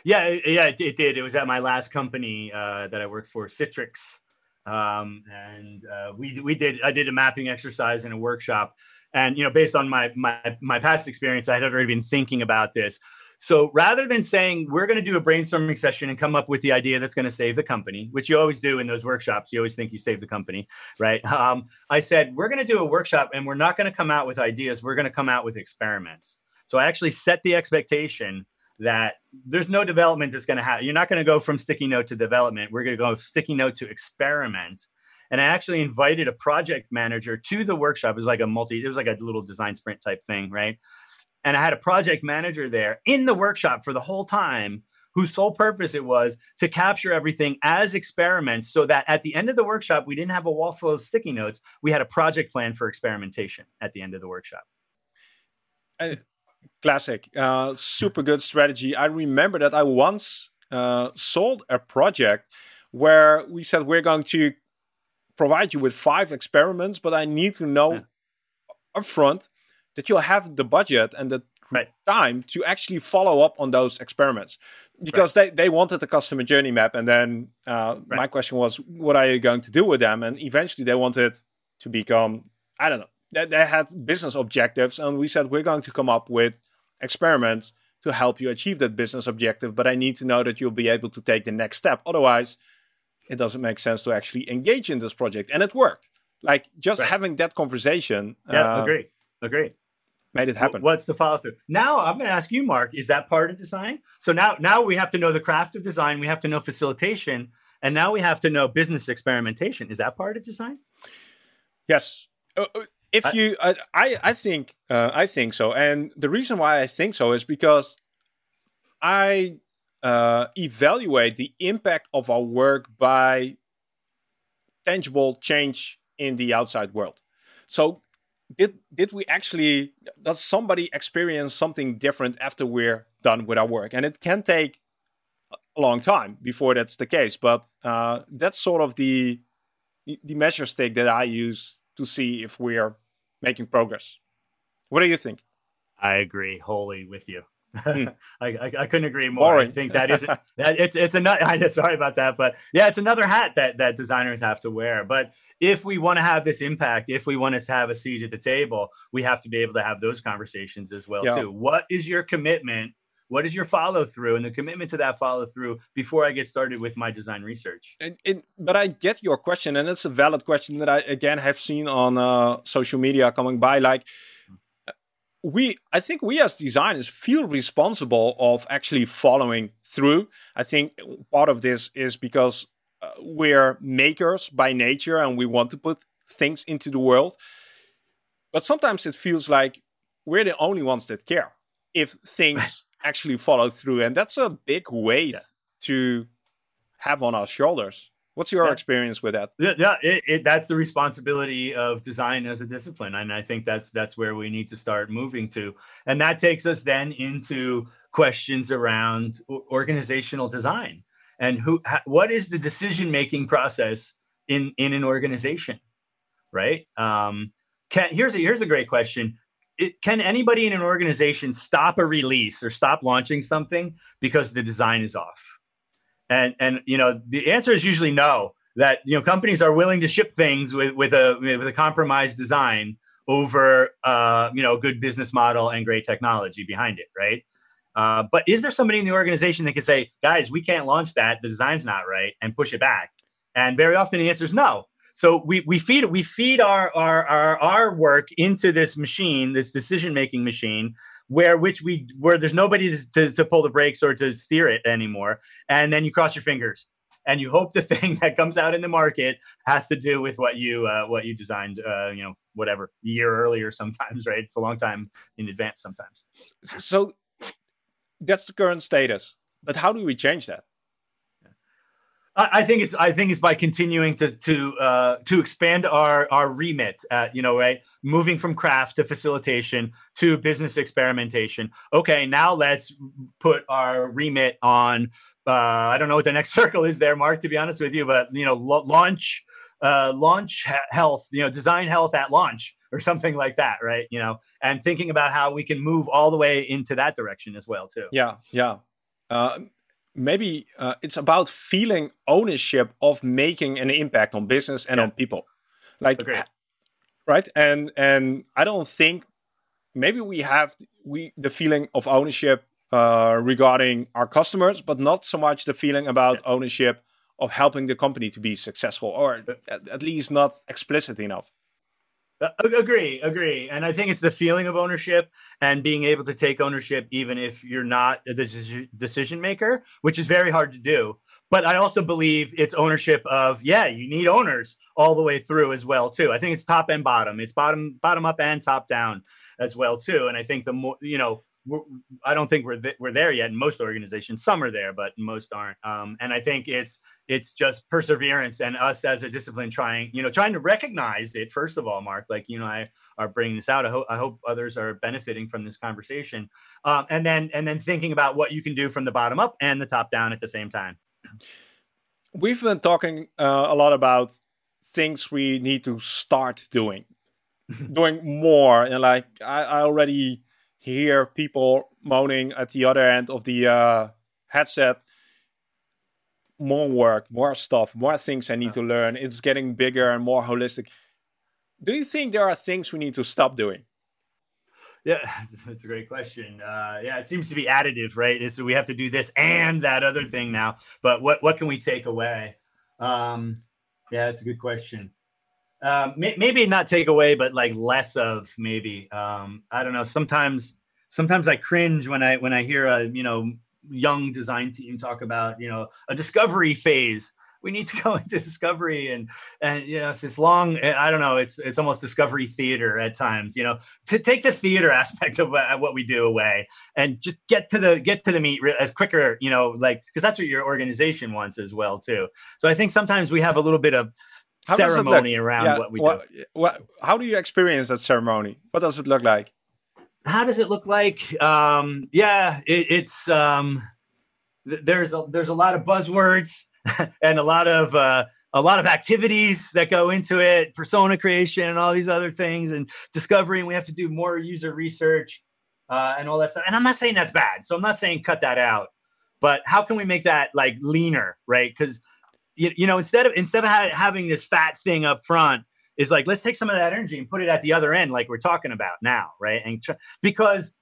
Yeah, yeah, it, it did. It was at my last company uh, that I worked for, Citrix um, and uh, we we did I did a mapping exercise in a workshop, and you know based on my my my past experience, I had already been thinking about this. So rather than saying we're going to do a brainstorming session and come up with the idea that's going to save the company, which you always do in those workshops, you always think you save the company, right? Um, I said we're going to do a workshop and we're not going to come out with ideas. We're going to come out with experiments. So I actually set the expectation that there's no development that's going to happen. You're not going to go from sticky note to development. We're going to go sticky note to experiment. And I actually invited a project manager to the workshop. It was like a multi, it was like a little design sprint type thing, right? And I had a project manager there in the workshop for the whole time whose sole purpose it was to capture everything as experiments so that at the end of the workshop, we didn't have a wall full of sticky notes. We had a project plan for experimentation at the end of the workshop. Classic. Uh, super good strategy. I remember that I once uh, sold a project where we said we're going to provide you with five experiments, but I need to know yeah. upfront that you'll have the budget and the right. time to actually follow up on those experiments because right. they, they wanted a customer journey map and then uh, right. my question was what are you going to do with them and eventually they wanted to become i don't know they, they had business objectives and we said we're going to come up with experiments to help you achieve that business objective but i need to know that you'll be able to take the next step otherwise it doesn't make sense to actually engage in this project and it worked like just having that conversation yeah uh, agree agree made it happen. What's the follow through? Now I'm going to ask you, Mark. Is that part of design? So now, now we have to know the craft of design. We have to know facilitation, and now we have to know business experimentation. Is that part of design? Yes. Uh, uh if I, you, I, I think, uh, I think so. And the reason why I think so is because I uh, evaluate the impact of our work by tangible change in the outside world. So did did we actually does somebody experience something different after we're done with our work and it can take a long time before that's the case but uh, that's sort of the the measure stick that i use to see if we're making progress what do you think i agree wholly with you Hmm. I, I, I, couldn't agree more. Boring. I think that is that it's it's another. I'm sorry about that, but yeah, it's another hat that that designers have to wear. But if we want to have this impact, if we want to have a seat at the table, we have to be able to have those conversations as well yeah. too. What is your commitment? What is your follow through and the commitment to that follow through before I get started with my design research? And, and, but I get your question, and it's a valid question that I again have seen on uh, social media coming by. Like, we i think we as designers feel responsible of actually following through i think part of this is because uh, we're makers by nature and we want to put things into the world but sometimes it feels like we're the only ones that care if things actually follow through and that's a big weight yeah. to have on our shoulders What's your yeah. experience with that? Yeah, yeah it, it, that's the responsibility of design as a discipline, and I think that's that's where we need to start moving to, and that takes us then into questions around organizational design and who what is the decision making process in in an organization, right? Um, can, here's a here's a great question. It, can anybody in an organization stop a release or stop launching something because the design is off? And and you know the answer is usually no. That you know companies are willing to ship things with with a with a compromised design over uh, you know a good business model and great technology behind it, right? Uh, but is there somebody in the organization that can say, guys, we can't launch that, the design's not right, and push it back? And very often the answer is no. So we, we feed we feed our, our our our work into this machine, this decision making machine, where which we where there's nobody to, to, pull the brakes or to steer it anymore. And then you cross your fingers and you hope the thing that comes out in the market has to do with what you uh, what you designed uh, you know whatever year earlier sometimes right? It's a long time in advance sometimes. So that's the current status but how do we change that I think it's I think it's by continuing to to uh, to expand our our remit. At, you know, right, moving from craft to facilitation to business experimentation. Okay, now let's put our remit on. Uh, I don't know what the next circle is there, Mark. To be honest with you, but you know, lo- launch uh, launch health. You know, design health at launch or something like that, right? You know, and thinking about how we can move all the way into that direction as well, too. Yeah, yeah. Uh, maybe uh, it's about feeling ownership of making an impact on business and yeah. on people like Agreed. right and and i don't think maybe we have we the feeling of ownership uh, regarding our customers, but not so much the feeling about yeah. ownership of helping the company to be successful, or at, at least not explicit enough. Uh, agree, agree. And I think it's the feeling of ownership and being able to take ownership, even if you're not the decision maker, which is very hard to do. But I also believe it's ownership of, yeah, you need owners all the way through as well, too. I think it's top and bottom. It's bottom, bottom up and top down as well, too. And I think the more, you know, I don't think we're th- we're there yet in most organizations. Some are there, but most aren't. Um, and I think it's it's just perseverance and us as a discipline trying you know trying to recognize it first of all. Mark, like you know, I are bringing this out. I hope I hope others are benefiting from this conversation. Um, and then and then thinking about what you can do from the bottom up and the top down at the same time. We've been talking uh, a lot about things we need to start doing, doing more, and like I, I already hear people moaning at the other end of the uh, headset more work, more stuff, more things I need to learn. It's getting bigger and more holistic. Do you think there are things we need to stop doing? Yeah, that's a great question. Uh, yeah, it seems to be additive, right? So we have to do this and that other thing now. But what what can we take away? Um, yeah, that's a good question um, may, maybe not take away, but like less of maybe. Um, I don't know. Sometimes, sometimes I cringe when I when I hear a you know young design team talk about you know a discovery phase. We need to go into discovery and and you know it's this long. Eh, I don't know. It's it's almost discovery theater at times. You know, to take the theater aspect of what we do away and just get to the get to the meat as quicker. You know, like because that's what your organization wants as well too. So I think sometimes we have a little bit of how ceremony around yeah, what we what, do. What, how do you experience that ceremony? What does it look like? How does it look like? Um, yeah, it, it's um, th- there's a there's a lot of buzzwords and a lot of uh, a lot of activities that go into it, persona creation and all these other things, and discovery. And we have to do more user research uh, and all that stuff. And I'm not saying that's bad, so I'm not saying cut that out. But how can we make that like leaner, right? Because you, you know instead of instead of ha- having this fat thing up front is like let's take some of that energy and put it at the other end like we're talking about now right? And tr- because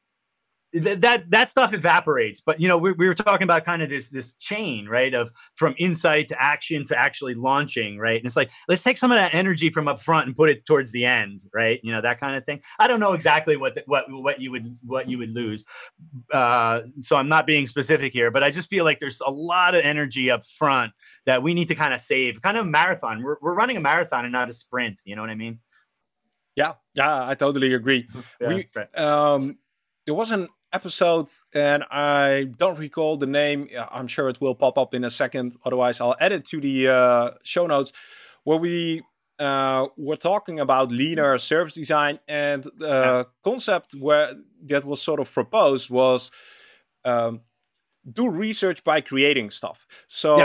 th- that that stuff evaporates but you know we, we were talking about kind of this this chain right of from insight to action to actually launching right? And it's like let's take some of that energy from up front and put it towards the end right? You know that kind of thing. I don't know exactly what the, what what you would what you would lose uh, so i'm not being specific here but i just feel like there's a lot of energy up front that we need to kind of save kind of marathon. We're, we're running a marathon and not a sprint you know what i mean? Yeah yeah i totally agree. Yeah, we, right. um, there was an episode, and I don't recall the name. I'm sure it will pop up in a second. Otherwise, I'll add it to the uh, show notes where we uh, were talking about leaner service design, and the concept where that was sort of proposed was um, do research by creating stuff. So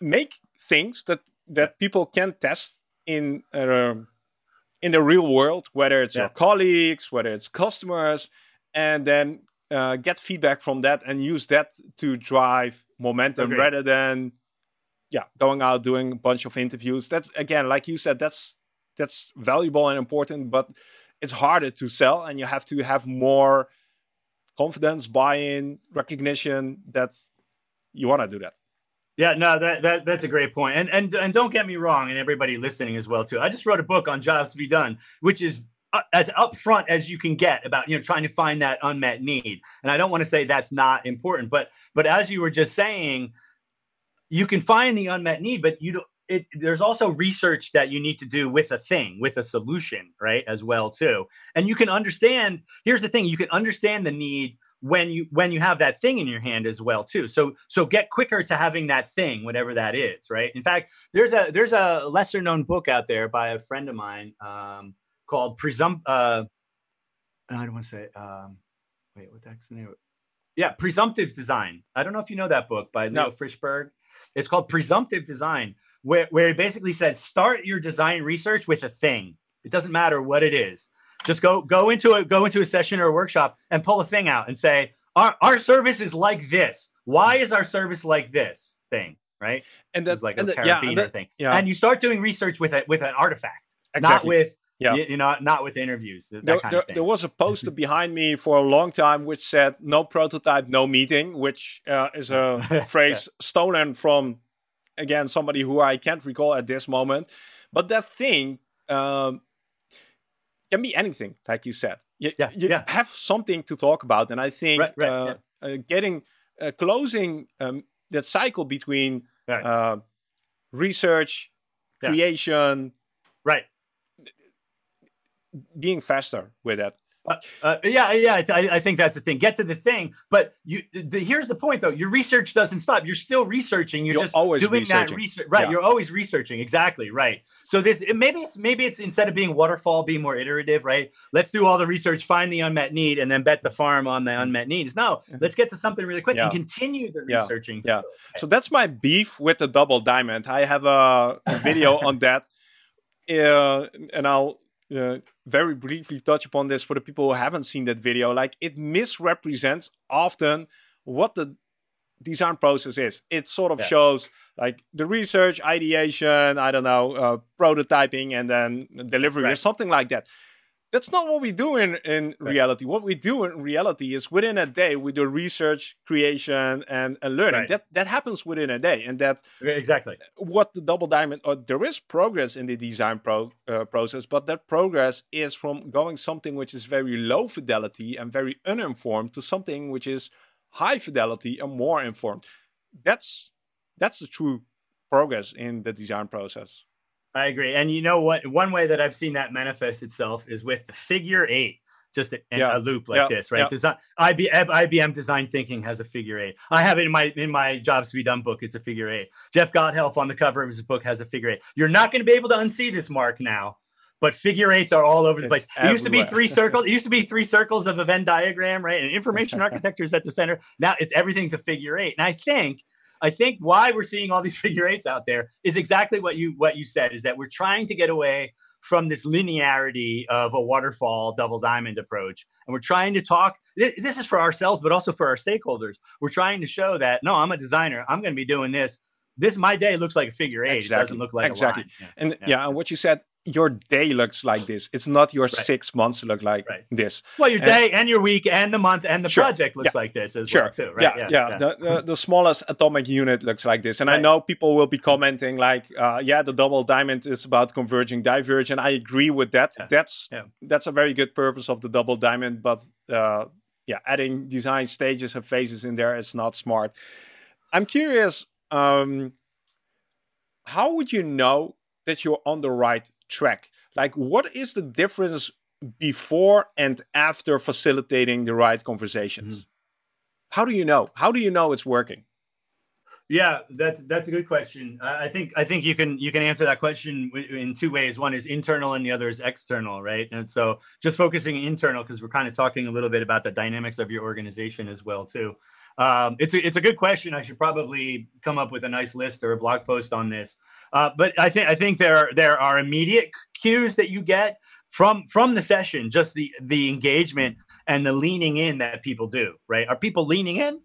yeah. make things that that people can test in. Uh, in the real world, whether it's yeah. your colleagues, whether it's customers, and then uh, get feedback from that and use that to drive momentum okay. rather than yeah going out doing a bunch of interviews that's again like you said that's that's valuable and important but it's harder to sell and you have to have more confidence buy-in recognition that you want to do that yeah, no, that, that that's a great point. And and and don't get me wrong, and everybody listening as well too. I just wrote a book on jobs to be done, which is as upfront as you can get about you know trying to find that unmet need. And i don't want to say that's not important but but as you were just saying you can find the unmet need but you don't it, there's also research that you need to do with a thing with a solution right as well too. And you can understand here's the thing you can understand the need when you when you have that thing in your hand as well too. So so get quicker to having that thing whatever that is right? In fact there's a there's a lesser known book out there by a friend of mine um, called Presump. Uh, I don't want to say. Um, wait, what the heck's the name? Yeah, Presumptive Design. I don't know if you know that book by no. Leo Frishberg. It's called Presumptive Design, where where it basically says start your design research with a thing. It doesn't matter what it is. Just go go into a go into a session or a workshop and pull a thing out and say our our service is like this. Why is our service like this thing? Right? And that's like a the, yeah, that, thing. Yeah. And you start doing research with it with an artifact, exactly. not with Yeah, you, you know, not with interviews. That there, kind there, of thing. there was a poster behind me for a long time which said "No prototype, no meeting," which uh, is a phrase stolen from again somebody who I can't recall at this moment. But that thing um, can be anything, like you said. You, yeah, you yeah. have something to talk about, and I think right, right, uh, yeah. uh, getting uh, closing um, that cycle between right. Uh, research, creation, right, being faster with that. Uh, uh, yeah, yeah, I, th- I, think that's the thing. Get to the thing, but you. The, here's the point, though. Your research doesn't stop. You're still researching. You're, you're just always doing researching. that research. Right. Yeah. You're always researching. Exactly. Right. So this maybe it's maybe it's instead of being waterfall, being more iterative. Right. Let's do all the research, find the unmet need, and then bet the farm on the unmet needs. No, let's get to something really quick yeah. and continue the yeah. researching. Yeah. So that's my beef with the double diamond. I have a, a video on that, uh, and I'll uh, very briefly touch upon this for the people who haven't seen that video. Like it misrepresents often what the design process is. It sort of yeah. shows like the research, ideation, I don't know, uh, prototyping, and then delivery right. or something like that. That's not what we do in, in right. reality. What we do in reality is within a day we do research, creation, and, and learning. Right. That that happens within a day, and that exactly what the double diamond. Or there is progress in the design pro, uh, process, but that progress is from going something which is very low fidelity and very uninformed to something which is high fidelity and more informed. That's that's the true progress in the design process. I agree. And you know what? One way that I've seen that manifest itself is with the figure eight, just in yeah. a loop like yeah. this, right? Yeah. Design, IBM, IBM design thinking has a figure eight. I have it in my in my jobs to be done book. It's a figure eight. Jeff Gothelf on the cover of his book has a figure eight. You're not going to be able to unsee this mark now. But figure eights are all over the it's place. Everywhere. It used to be three circles. It used to be three circles of a Venn diagram, right? And information architecture is at the center. Now it's everything's a figure eight. And I think I think why we're seeing all these figure eights out there is exactly what you what you said is that we're trying to get away from this linearity of a waterfall double diamond approach. And we're trying to talk this is for ourselves but also for our stakeholders. We're trying to show that no i'm a designer. I'm going to be doing this. This my day looks like a figure eight. Exactly. it doesn't look like exactly. and yeah. yeah and what you said your day looks like this. It's not your right. six months look like right. this. Well, your day and, and, your week and the month and the sure. project looks yeah. like this as sure. well too, right? Yeah, yeah. yeah. The, the, the, smallest atomic unit looks like this. And I know people will be commenting like, uh, yeah, the double diamond is about converging divergent. I agree with that. That's that's a very good purpose of the double diamond, but uh, yeah, adding design stages and phases in there is not smart. I'm curious, um, how would you know that you're on the right track? Like, what is the difference before and after facilitating the right conversations? Mm. How do you know? How do you know it's working? Yeah, that's that's a good question. I think I think you can you can answer that question in two ways. One is internal, and the other is external, right? And so, just focusing internal because we're kind of talking a little bit about the dynamics of your organization as well, too. Um, it's a it's a good question. I should probably come up with a nice list or a blog post on this. Uh, but I think I think there there are immediate cues that you get from from the session, just the the engagement and the leaning in that people do. Right? Are people leaning in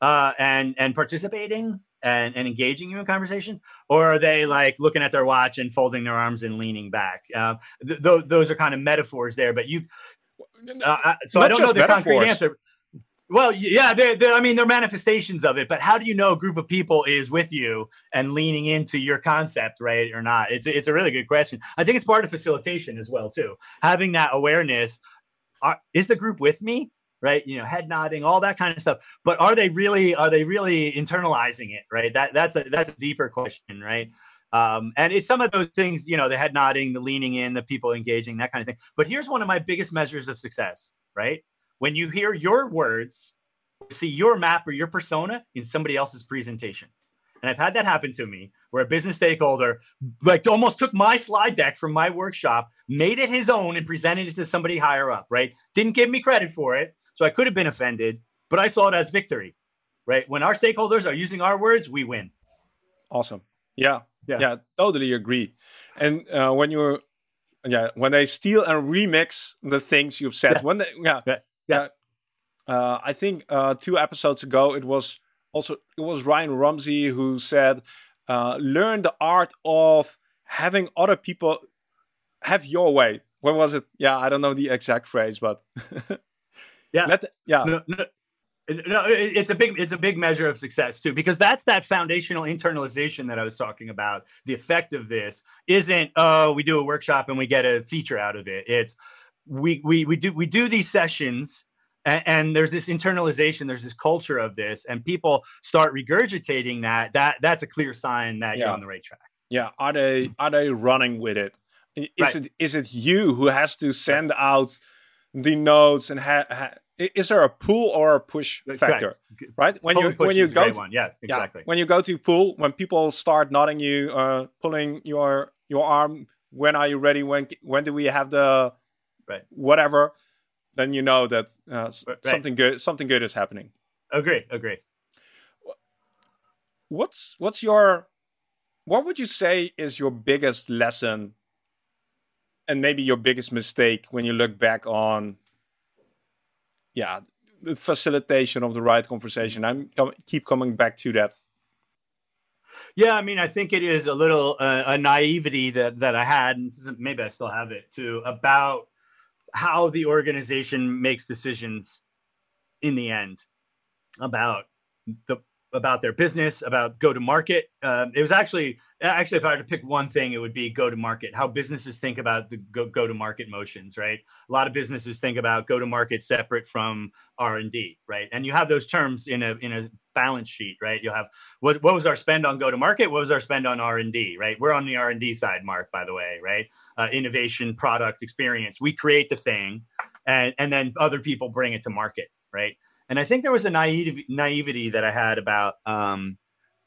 uh, and and participating and, and engaging you in conversations, or are they like looking at their watch and folding their arms and leaning back? Uh, th- th- those are kind of metaphors there, but you. Uh, so Not I don't know the metaphors. concrete answer. Well, yeah, they're, they're, I mean, they're manifestations of it. But how do you know a group of people is with you and leaning into your concept, right, or not? It's it's a really good question. I think it's part of facilitation as well, too. Having that awareness: are, is the group with me? Right, you know, head nodding, all that kind of stuff. But are they really? Are they really internalizing it? Right. That that's a that's a deeper question, right? Um, and it's some of those things, you know, the head nodding, the leaning in, the people engaging, that kind of thing. But here's one of my biggest measures of success, right? When you hear your words, see your map or your persona in somebody else's presentation. And I've had that happen to me where a business stakeholder like almost took my slide deck from my workshop, made it his own and presented it to somebody higher up, right? Didn't give me credit for it. So I could have been offended, but I saw it as victory, right? When our stakeholders are using our words, we win. Awesome. Yeah. Yeah. Yeah. Totally agree. And uh, when you're, yeah, when they steal and remix the things you've said, yeah. when they, yeah, yeah yeah. Uh, I think uh, two episodes ago it was also it was Ryan Rumsey who said, uh, "Learn the art of having other people have your way, what was it? Yeah, I don't know the exact phrase, but yeah, Let yeah, no, no, no, it's a big it's a big measure of success too because that's that foundational internalization that I was talking about. The effect of this isn't oh we do a workshop and we get a feature out of it. It's we we we do we do these sessions and, and, there's this internalization there's this culture of this and people start regurgitating that that that's a clear sign that yeah. you're on the right track yeah are they are they running with it is right. it is it you who has to send right. out the notes and ha, ha, is there a pull or a push factor right when pull you when you go to, one. yeah exactly yeah, when you go to pull when people start nodding you uh pulling your your arm when are you ready when when do we have the right. whatever, then you know that uh, right. something good something good is happening. Agree, agree. What's what's your what would you say is your biggest lesson and maybe your biggest mistake when you look back on yeah the facilitation of the right conversation i'm com- keep coming back to that yeah, I mean, I think it is a little uh, a naivety that that I had, and maybe I still have it too, about how the organization makes decisions in the end about the about their business, about go to market. Uh, it was actually actually if I were to pick one thing, it would be go to market. How businesses think about the go, go to market motions, right? A lot of businesses think about go to market separate from R and D, right? And you have those terms in a in a balance sheet, right? You'll have what what was our spend on go to market? What was our spend on R and D, right? We're on the R and D side, Mark, by the way, right? Uh, innovation, product, experience. We create the thing, and and then other people bring it to market, right? And I think there was a naive, naivety that I had about um,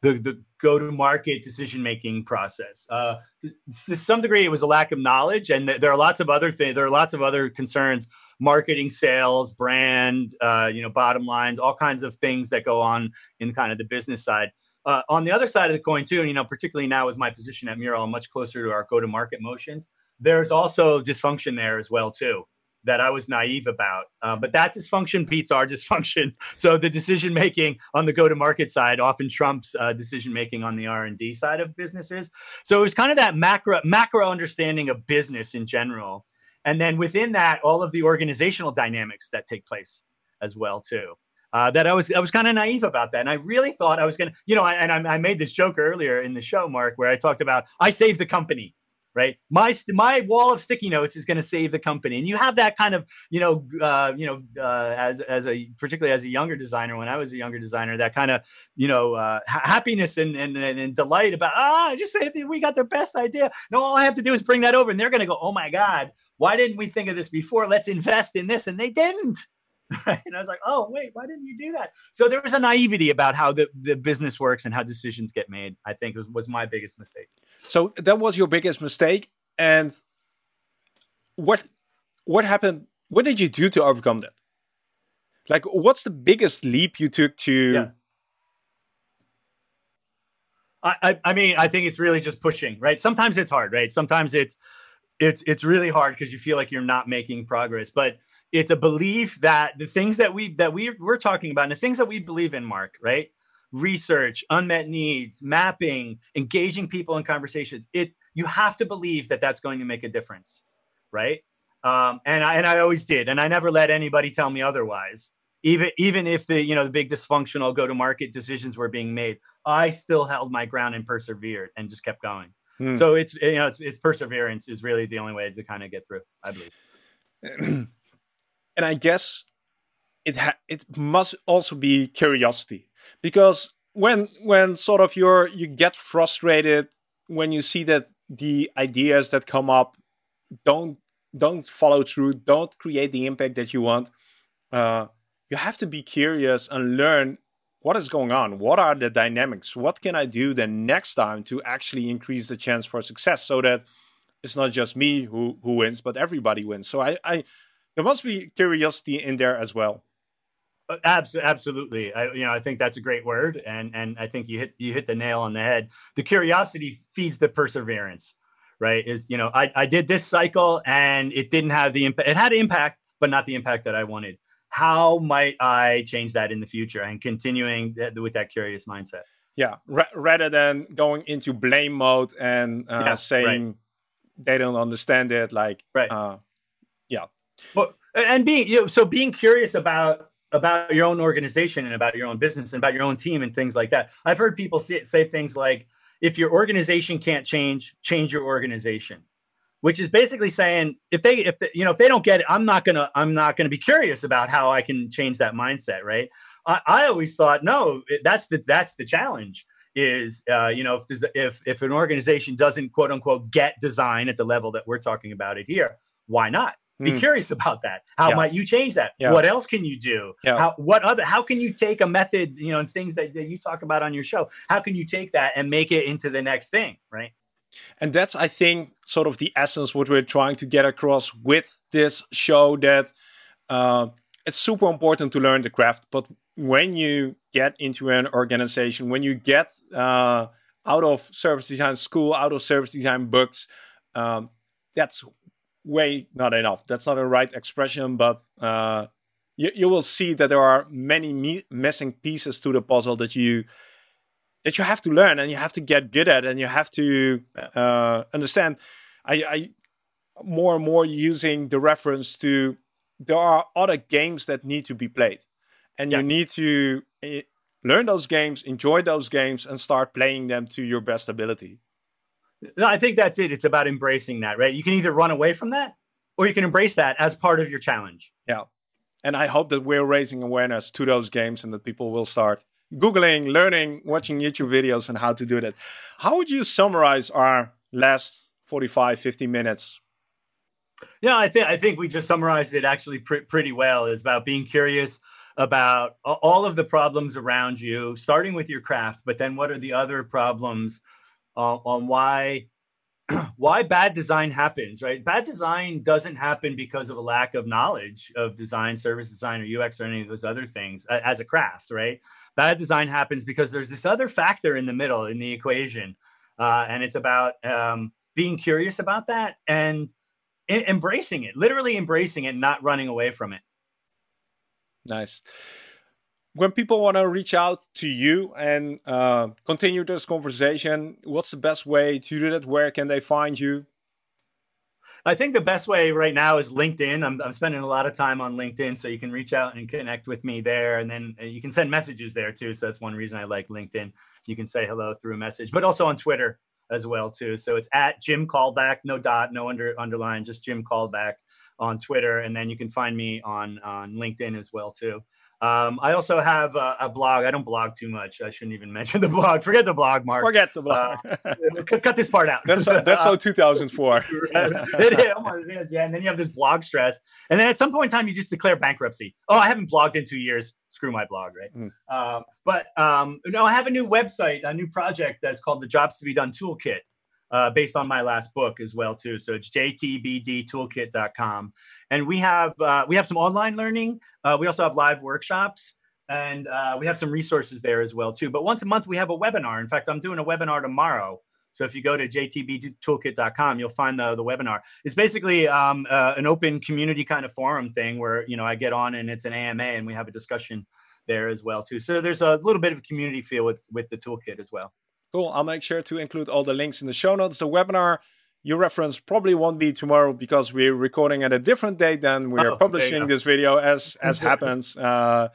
the, the go to market decision making process. Uh, to, to, some degree, it was a lack of knowledge, and th- there are lots of other things. There are lots of other concerns: marketing, sales, brand, uh, you know, bottom lines, all kinds of things that go on in kind of the business side. Uh, on the other side of the coin, too, and you know, particularly now with my position at Mural, I'm much closer to our go to market motions. There's also dysfunction there as well, too that I was naive about. Uh, but that dysfunction beats our dysfunction. So the decision making on the go-to-market side often trumps uh, decision making on the R and D side of businesses. So it was kind of that macro macro understanding of business in general, and then within that, all of the organizational dynamics that take place as well too. Uh, that I was I was kind of naive about that, and I really thought I was gonna, you know, I, and I, I made this joke earlier in the show, Mark, where I talked about I saved the company right? My my wall of sticky notes is going to save the company, and you have that kind of you know uh, you know uh, as as a particularly as a younger designer when I was a younger designer that kind of you know uh, happiness and, and and delight about ah just say we got the best idea. No, all I have to do is bring that over, and they're going to go, oh my god, why didn't we think of this before? Let's invest in this, and they didn't. and I was like, oh, wait, why didn't you do that? So there was a naivety about how the, the business works and how decisions get made, I think was, was my biggest mistake. So that was your biggest mistake. And what what happened? What did you do to overcome that? Like, what's the biggest leap you took to? Yeah. I, I mean, I think it's really just pushing, right? Sometimes it's hard, right? Sometimes it's it's it's really hard because you feel like you're not making progress. But it's a belief that the things that we that we we're talking about and the things that we believe in mark right? Research unmet needs mapping engaging people in conversations it you have to believe that that's going to make a difference right? Um, and I, and I always did and i never let anybody tell me otherwise. Even even if the you know the big dysfunctional go to market decisions were being made i still held my ground and persevered and just kept going hmm. so it's you know it's, it's perseverance is really the only way to kind of get through i believe and I guess it ha- it must also be curiosity because when when sort of you're you get frustrated when you see that the ideas that come up don't don't follow through, don't create the impact that you want. Uh, you have to be curious and learn what is going on. What are the dynamics? What can I do the next time to actually increase the chance for success so that it's not just me who who wins, but everybody wins. So I I there must be curiosity in there as well. Uh, absolutely, I, you know, I think that's a great word, and and I think you hit you hit the nail on the head. The curiosity feeds the perseverance, right? Is you know, I I did this cycle and it didn't have the impact. It had impact, but not the impact that I wanted. How might I change that in the future? And continuing th- with that curious mindset. Yeah, r- rather than going into blame mode and uh, yeah, saying right. they don't understand it, like right. Uh, Yeah. Well, and being you know, so being curious about about your own organization and about your own business and about your own team and things like that. I've heard people say, say things like, if your organization can't change, change your organization which is basically saying if they if they, you know if they don't get it i'm not gonna i'm not gonna be curious about how i can change that mindset right i, I always thought no that's the that's the challenge is uh, you know if if if an organization doesn't quote unquote get design at the level that we're talking about it here why not be mm. curious about that how yeah. might you change that yeah. what else can you do yeah. how what other how can you take a method you know and things that, that you talk about on your show how can you take that and make it into the next thing right and that's, I think, sort of the essence what we're trying to get across with this show that uh, it's super important to learn the craft. But when you get into an organization, when you get uh, out of service design school, out of service design books, um, that's way not enough. That's not a right expression, but uh, you, you will see that there are many missing pieces to the puzzle that you that you have to learn and you have to get good at and you have to uh, understand. I, I more and more using the reference to there are other games that need to be played, and yeah. you need to uh, learn those games, enjoy those games, and start playing them to your best ability. No, I think that's it. It's about embracing that, right? You can either run away from that or you can embrace that as part of your challenge. Yeah. And I hope that we're raising awareness to those games and that people will start Googling, learning, watching YouTube videos on how to do that. How would you summarize our last 45, 50 minutes? Yeah, I think I think we just summarized it actually pr- pretty well. It's about being curious about all of the problems around you, starting with your craft, but then what are the other problems uh, on why why bad design happens, right? Bad design doesn't happen because of a lack of knowledge of design, service design, or UX, or any of those other things as a craft, right? Bad design happens because there's this other factor in the middle in the equation uh, and it's about um, being curious about that and I- embracing it literally embracing it not running away from it. Nice. When people want to reach out to you and uh, continue this conversation what's the best way to do that? Where can they find you I think the best way right now is LinkedIn. I'm, I'm spending a lot of time on LinkedIn, so you can reach out and connect with me there, and then uh, you can send messages there too. So that's one reason I like LinkedIn. You can say hello through a message, but also on Twitter as well too. So it's at Jim Kalbach, no dot, no under underline, just Jim Kalbach on Twitter, and then you can find me on on LinkedIn as well too. Um, I also have a, a, blog. I don't blog too much. I shouldn't even mention the blog. Forget the blog, Mark. Forget the blog. Uh, cut, cut, this part out. That's so, that's so 2004. it is, yeah. And then you have this blog stress, and then at some point in time, you just declare bankruptcy. Oh, I haven't blogged in two years. Screw my blog, right? Mm. Um, but um, no, I have a new website, a new project that's called the Jobs to Be Done Toolkit uh, based on my last book as well too. So it's jtbdtoolkit.com, and we have uh, we have some online learning. Uh, we also have live workshops, and uh, we have some resources there as well too. But once a month we have a webinar. In fact, I'm doing a webinar tomorrow. So if you go to jtbdtoolkit.com, you'll find the, the webinar. It's basically um, uh, an open community kind of forum thing where you know I get on and it's an AMA and we have a discussion there as well too. So there's a little bit of a community feel with with the toolkit as well. Cool. I'll make sure to include all the links in the show notes. The webinar you reference probably won't be tomorrow because we're recording at a different date than we are oh, publishing this video as as happens. Uh,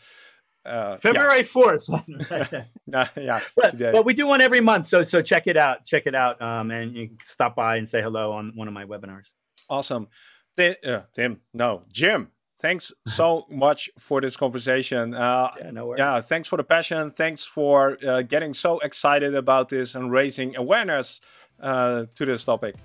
uh, February fourth. Yeah. yeah, but, but, we do one every month, so so check it out. Check it out, um, and you can stop by and say hello on one of my webinars. Awesome, Tim. Uh, Tim, no, Jim thanks so much for this conversation. Uh, yeah, no worries. Yeah, thanks for the passion. Thanks for uh, getting so excited about this and raising awareness uh, to this topic.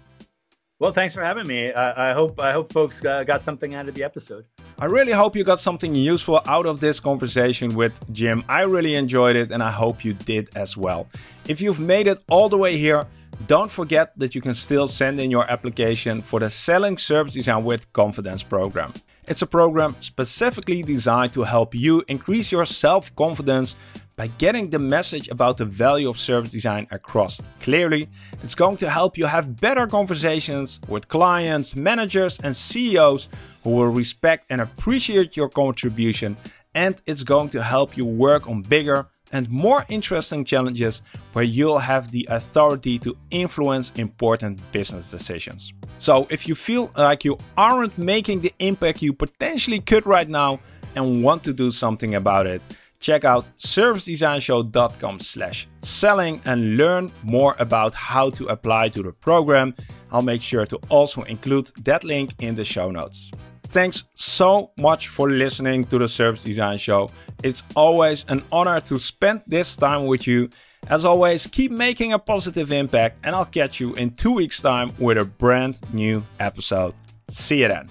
Well, thanks for having me. I hope I hope folks uh, got something out of the episode. I really hope you got something useful out of this conversation with Jim. I really enjoyed it, and I hope you did as well. If you've made it all the way here, don't forget that you can still send in your application for the Selling Service Design with Confidence program. It's a program specifically designed to help you increase your self confidence by getting the message about the value of service design across clearly. It's going to help you have better conversations with clients, managers, and CEOs who will respect and appreciate your contribution. And it's going to help you work on bigger, and more interesting challenges where you'll have the authority to influence important business decisions. So, if you feel like you aren't making the impact you potentially could right now and want to do something about it, check out servicedesignshow.com slash selling and learn more about how to apply to the program. I'll make sure to also include that link in the show notes. Thanks so much for listening to the Service Design Show. It's always an honor to spend this time with you. As always, keep making a positive impact, and I'll catch you in two weeks' time with a brand new episode. See you then.